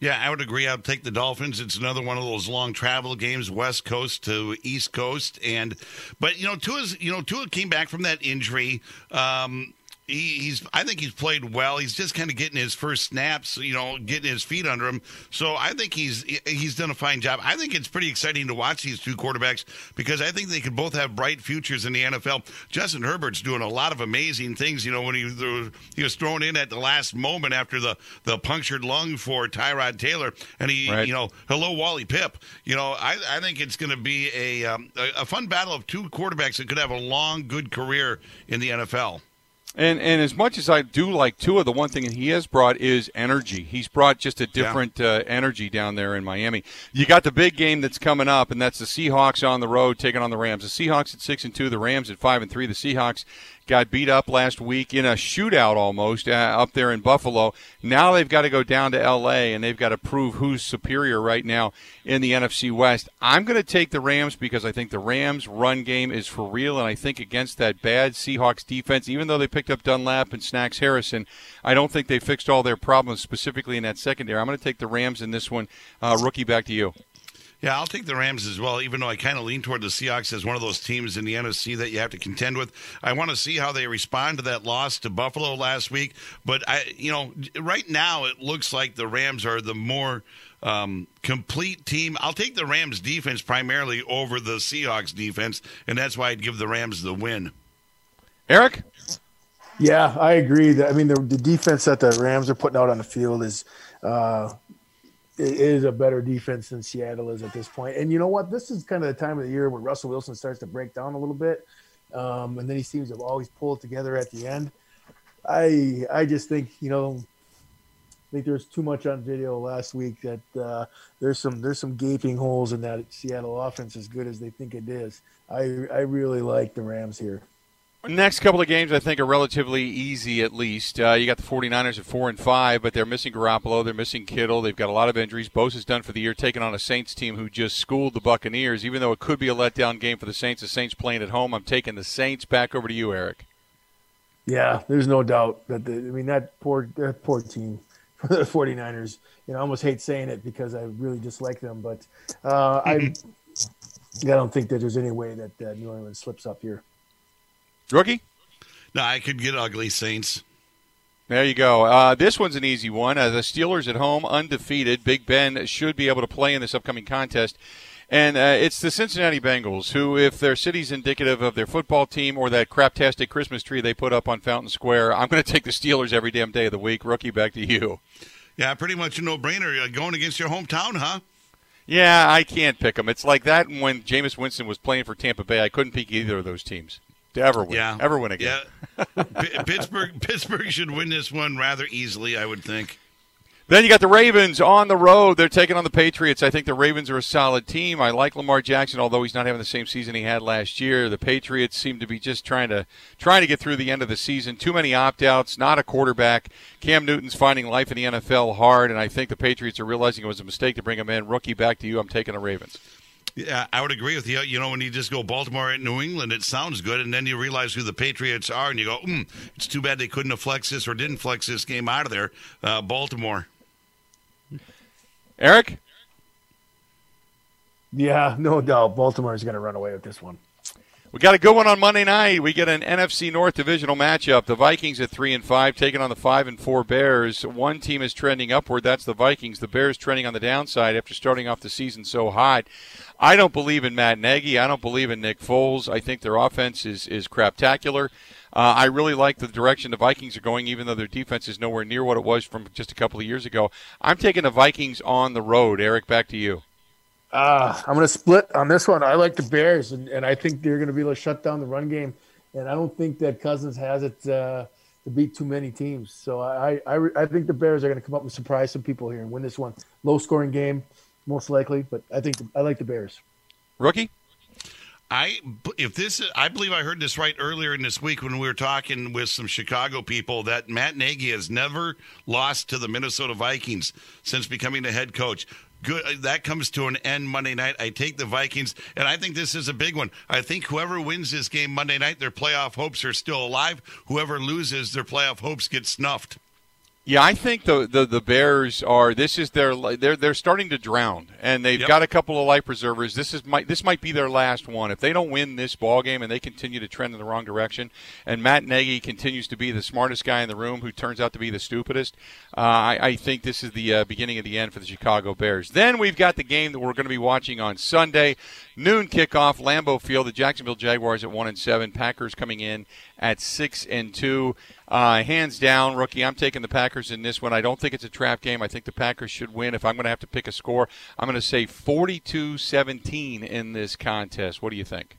Yeah, I would agree. I'd take the Dolphins. It's another one of those long travel games, West Coast to East Coast, and but you know, Tua's you know Tua came back from that injury. Um, he, he's I think he's played well. He's just kind of getting his first snaps, you know, getting his feet under him. So I think he's he's done a fine job. I think it's pretty exciting to watch these two quarterbacks because I think they could both have bright futures in the NFL. Justin Herbert's doing a lot of amazing things. You know, when he he was thrown in at the last moment after the the punctured lung for Tyrod Taylor, and he Right. you know hello Wally Pipp. You know, I I think it's going to be a, um, a a fun battle of two quarterbacks that could have a long good career in the NFL. And and as much as I do like Tua, the one thing he has brought is energy. He's brought just a different uh, energy down there in Miami. You got the big game that's coming up, and that's the Seahawks on the road taking on the Rams. The Seahawks at six and two, the Rams at five and three. The Seahawks got beat up last week in a shootout almost uh, up there in Buffalo. Now they've got to go down to L.A. and they've got to prove who's superior right now in the NFC West. I'm going to take the Rams because I think the Rams' run game is for real, and I think against that bad Seahawks defense, even though they picked up Dunlap and Snacks Harrison, I don't think they fixed all their problems specifically in that secondary. I'm going to take the Rams in this one. Uh, rookie, back to you. Yeah, I'll take the Rams as well, even though I kind of lean toward the Seahawks as one of those teams in the NFC that you have to contend with. I want to see how they respond to that loss to Buffalo last week. But I, you know, right now it looks like the Rams are the more um, complete team. I'll take the Rams defense primarily over the Seahawks defense, and that's why I'd give the Rams the win. Eric? Yeah, I agree. That I mean, the, the defense that the Rams are putting out on the field is uh, it is a better defense than Seattle is at this point. And you know what? This is kind of the time of the year where Russell Wilson starts to break down a little bit, um, and then he seems to always pull it together at the end. I I just think you know I think there's too much on video last week that uh, there's some there's some gaping holes in that Seattle offense as good as they think it is. I I really like the Rams here. Next couple of games, I think, are relatively easy. At least uh, you got the 49ers at four and five, but they're missing Garoppolo, they're missing Kittle, they've got a lot of injuries. Bosa's done for the year, taking on a Saints team who just schooled the Buccaneers. Even though it could be a letdown game for the Saints, the Saints playing at home. I'm taking the Saints. Back over to you, Eric. Yeah, there's no doubt that the, I mean that poor that poor team for the 49ers. You know, I almost hate saying it because I really dislike them, but uh, I I don't think that there's any way that uh, New Orleans slips up here. Rookie? No, I could get ugly Saints. There you go. Uh, this one's an easy one. Uh, the Steelers at home, undefeated. Big Ben should be able to play in this upcoming contest. And uh, it's the Cincinnati Bengals, who, if their city's indicative of their football team or that craptastic Christmas tree they put up on Fountain Square, I'm going to take the Steelers every damn day of the week. Rookie, back to you. Yeah, pretty much a no-brainer. Uh, going against your hometown, huh? Yeah, I can't pick them. It's like that when Jameis Winston was playing for Tampa Bay. I couldn't pick either of those teams to ever win. Yeah. Ever win again. Yeah. Pittsburgh Pittsburgh should win this one rather easily, I would think. Then you got the Ravens on the road. They're taking on the Patriots. I think the Ravens are a solid team. I like Lamar Jackson, although he's not having the same season he had last year. The Patriots seem to be just trying to trying to get through the end of the season. Too many opt-outs, not a quarterback. Cam Newton's finding life in the NFL hard, and I think the Patriots are realizing it was a mistake to bring him in. Rookie, back to you. I'm taking the Ravens. Yeah, I would agree with you. You know, when you just go Baltimore at New England, it sounds good, and then you realize who the Patriots are, and you go, mm, it's too bad they couldn't have flexed this or didn't flex this game out of there. Uh, Baltimore. Eric? Yeah, no doubt. Baltimore is going to run away with this one. We got a good one on Monday night. We get an NFC North divisional matchup. The Vikings at three and five, taking on the five and four Bears. One team is trending upward. That's the Vikings. The Bears trending on the downside after starting off the season so hot. I don't believe in Matt Nagy. I don't believe in Nick Foles. I think their offense is is craptacular. Uh, I really like the direction the Vikings are going, even though their defense is nowhere near what it was from just a couple of years ago. I'm taking the Vikings on the road. Eric, back to you. Uh, I'm going to split on this one. I like the Bears, and, and I think they're going to be able to shut down the run game. And I don't think that Cousins has it uh, to beat too many teams. So I, I, I think the Bears are going to come up and surprise some people here and win this one. Low scoring game, most likely, but I think I like the Bears. Rookie? I if this I believe I heard this right earlier in this week when we were talking with some Chicago people that Matt Nagy has never lost to the Minnesota Vikings since becoming the head coach. Good uh, that comes to an end Monday night. I take the Vikings and I think this is a big one. I think whoever wins this game Monday night their playoff hopes are still alive. Whoever loses their playoff hopes get snuffed. Yeah, I think the, the, the Bears are. This is their they're they're starting to drown, and they've Yep. got a couple of life preservers. This is might this might be their last one. If they don't win this ball game and they continue to trend in the wrong direction, and Matt Nagy continues to be the smartest guy in the room, who turns out to be the stupidest, uh, I, I think this is the uh, beginning of the end for the Chicago Bears. Then we've got the game that we're going to be watching on Sunday, noon kickoff, Lambeau Field. The Jacksonville Jaguars at one and seven, Packers coming in at six and two. Uh, hands down, rookie. I'm taking the Packers in this one. I don't think it's a trap game. I think the Packers should win. If I'm going to have to pick a score, I'm going to say 42-17 in this contest. What do you think?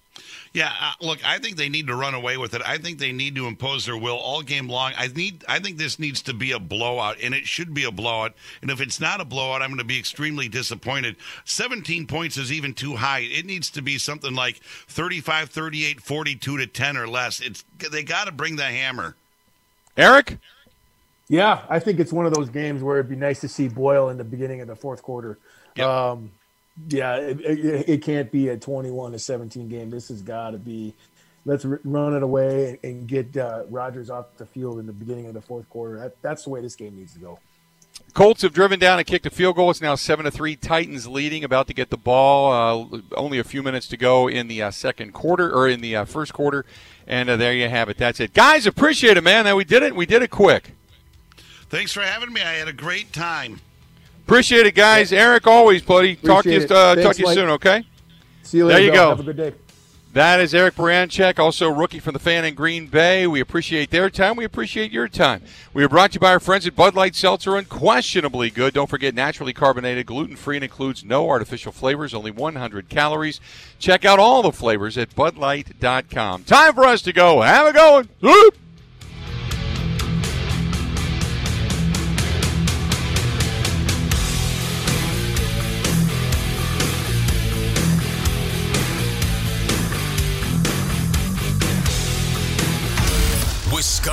Yeah, uh, look, I think they need to run away with it. I think they need to impose their will all game long. I need I think this needs to be a blowout and it should be a blowout. And if it's not a blowout, I'm going to be extremely disappointed. 17 points is even too high. It needs to be something like 35, 38, 42 to 10 or less. It's they got to bring the hammer. Eric? Yeah, I think it's one of those games where it'd be nice to see Boyle in the beginning of the fourth quarter. Um, yeah, it, it, it can't be a 21 to 17 game. This has got to be let's run it away and, and get uh, Rodgers off the field in the beginning of the fourth quarter. That, that's the way this game needs to go. Colts have driven down and kicked a field goal. It's now seven to three. Titans leading, about to get the ball. Uh, only a few minutes to go in the uh, second quarter or in the uh, first quarter, and uh, there you have it. That's it, guys. Appreciate it, man. That we did it. We did it quick. Thanks for having me. I had a great time. Appreciate it, guys. Eric, always, buddy. talk to you. Uh, talk to you Mike. soon. Okay. See you There later. you Bill. go. Have a good day. That is Eric Baranczyk, also rookie from the fan in Green Bay. We appreciate their time. We appreciate your time. We are brought to you by our friends at Bud Light Seltzer, unquestionably good. Don't forget, naturally carbonated, gluten free, and includes no artificial flavors, only 100 calories. Check out all the flavors at budlight.com. Time for us to go. Have a going.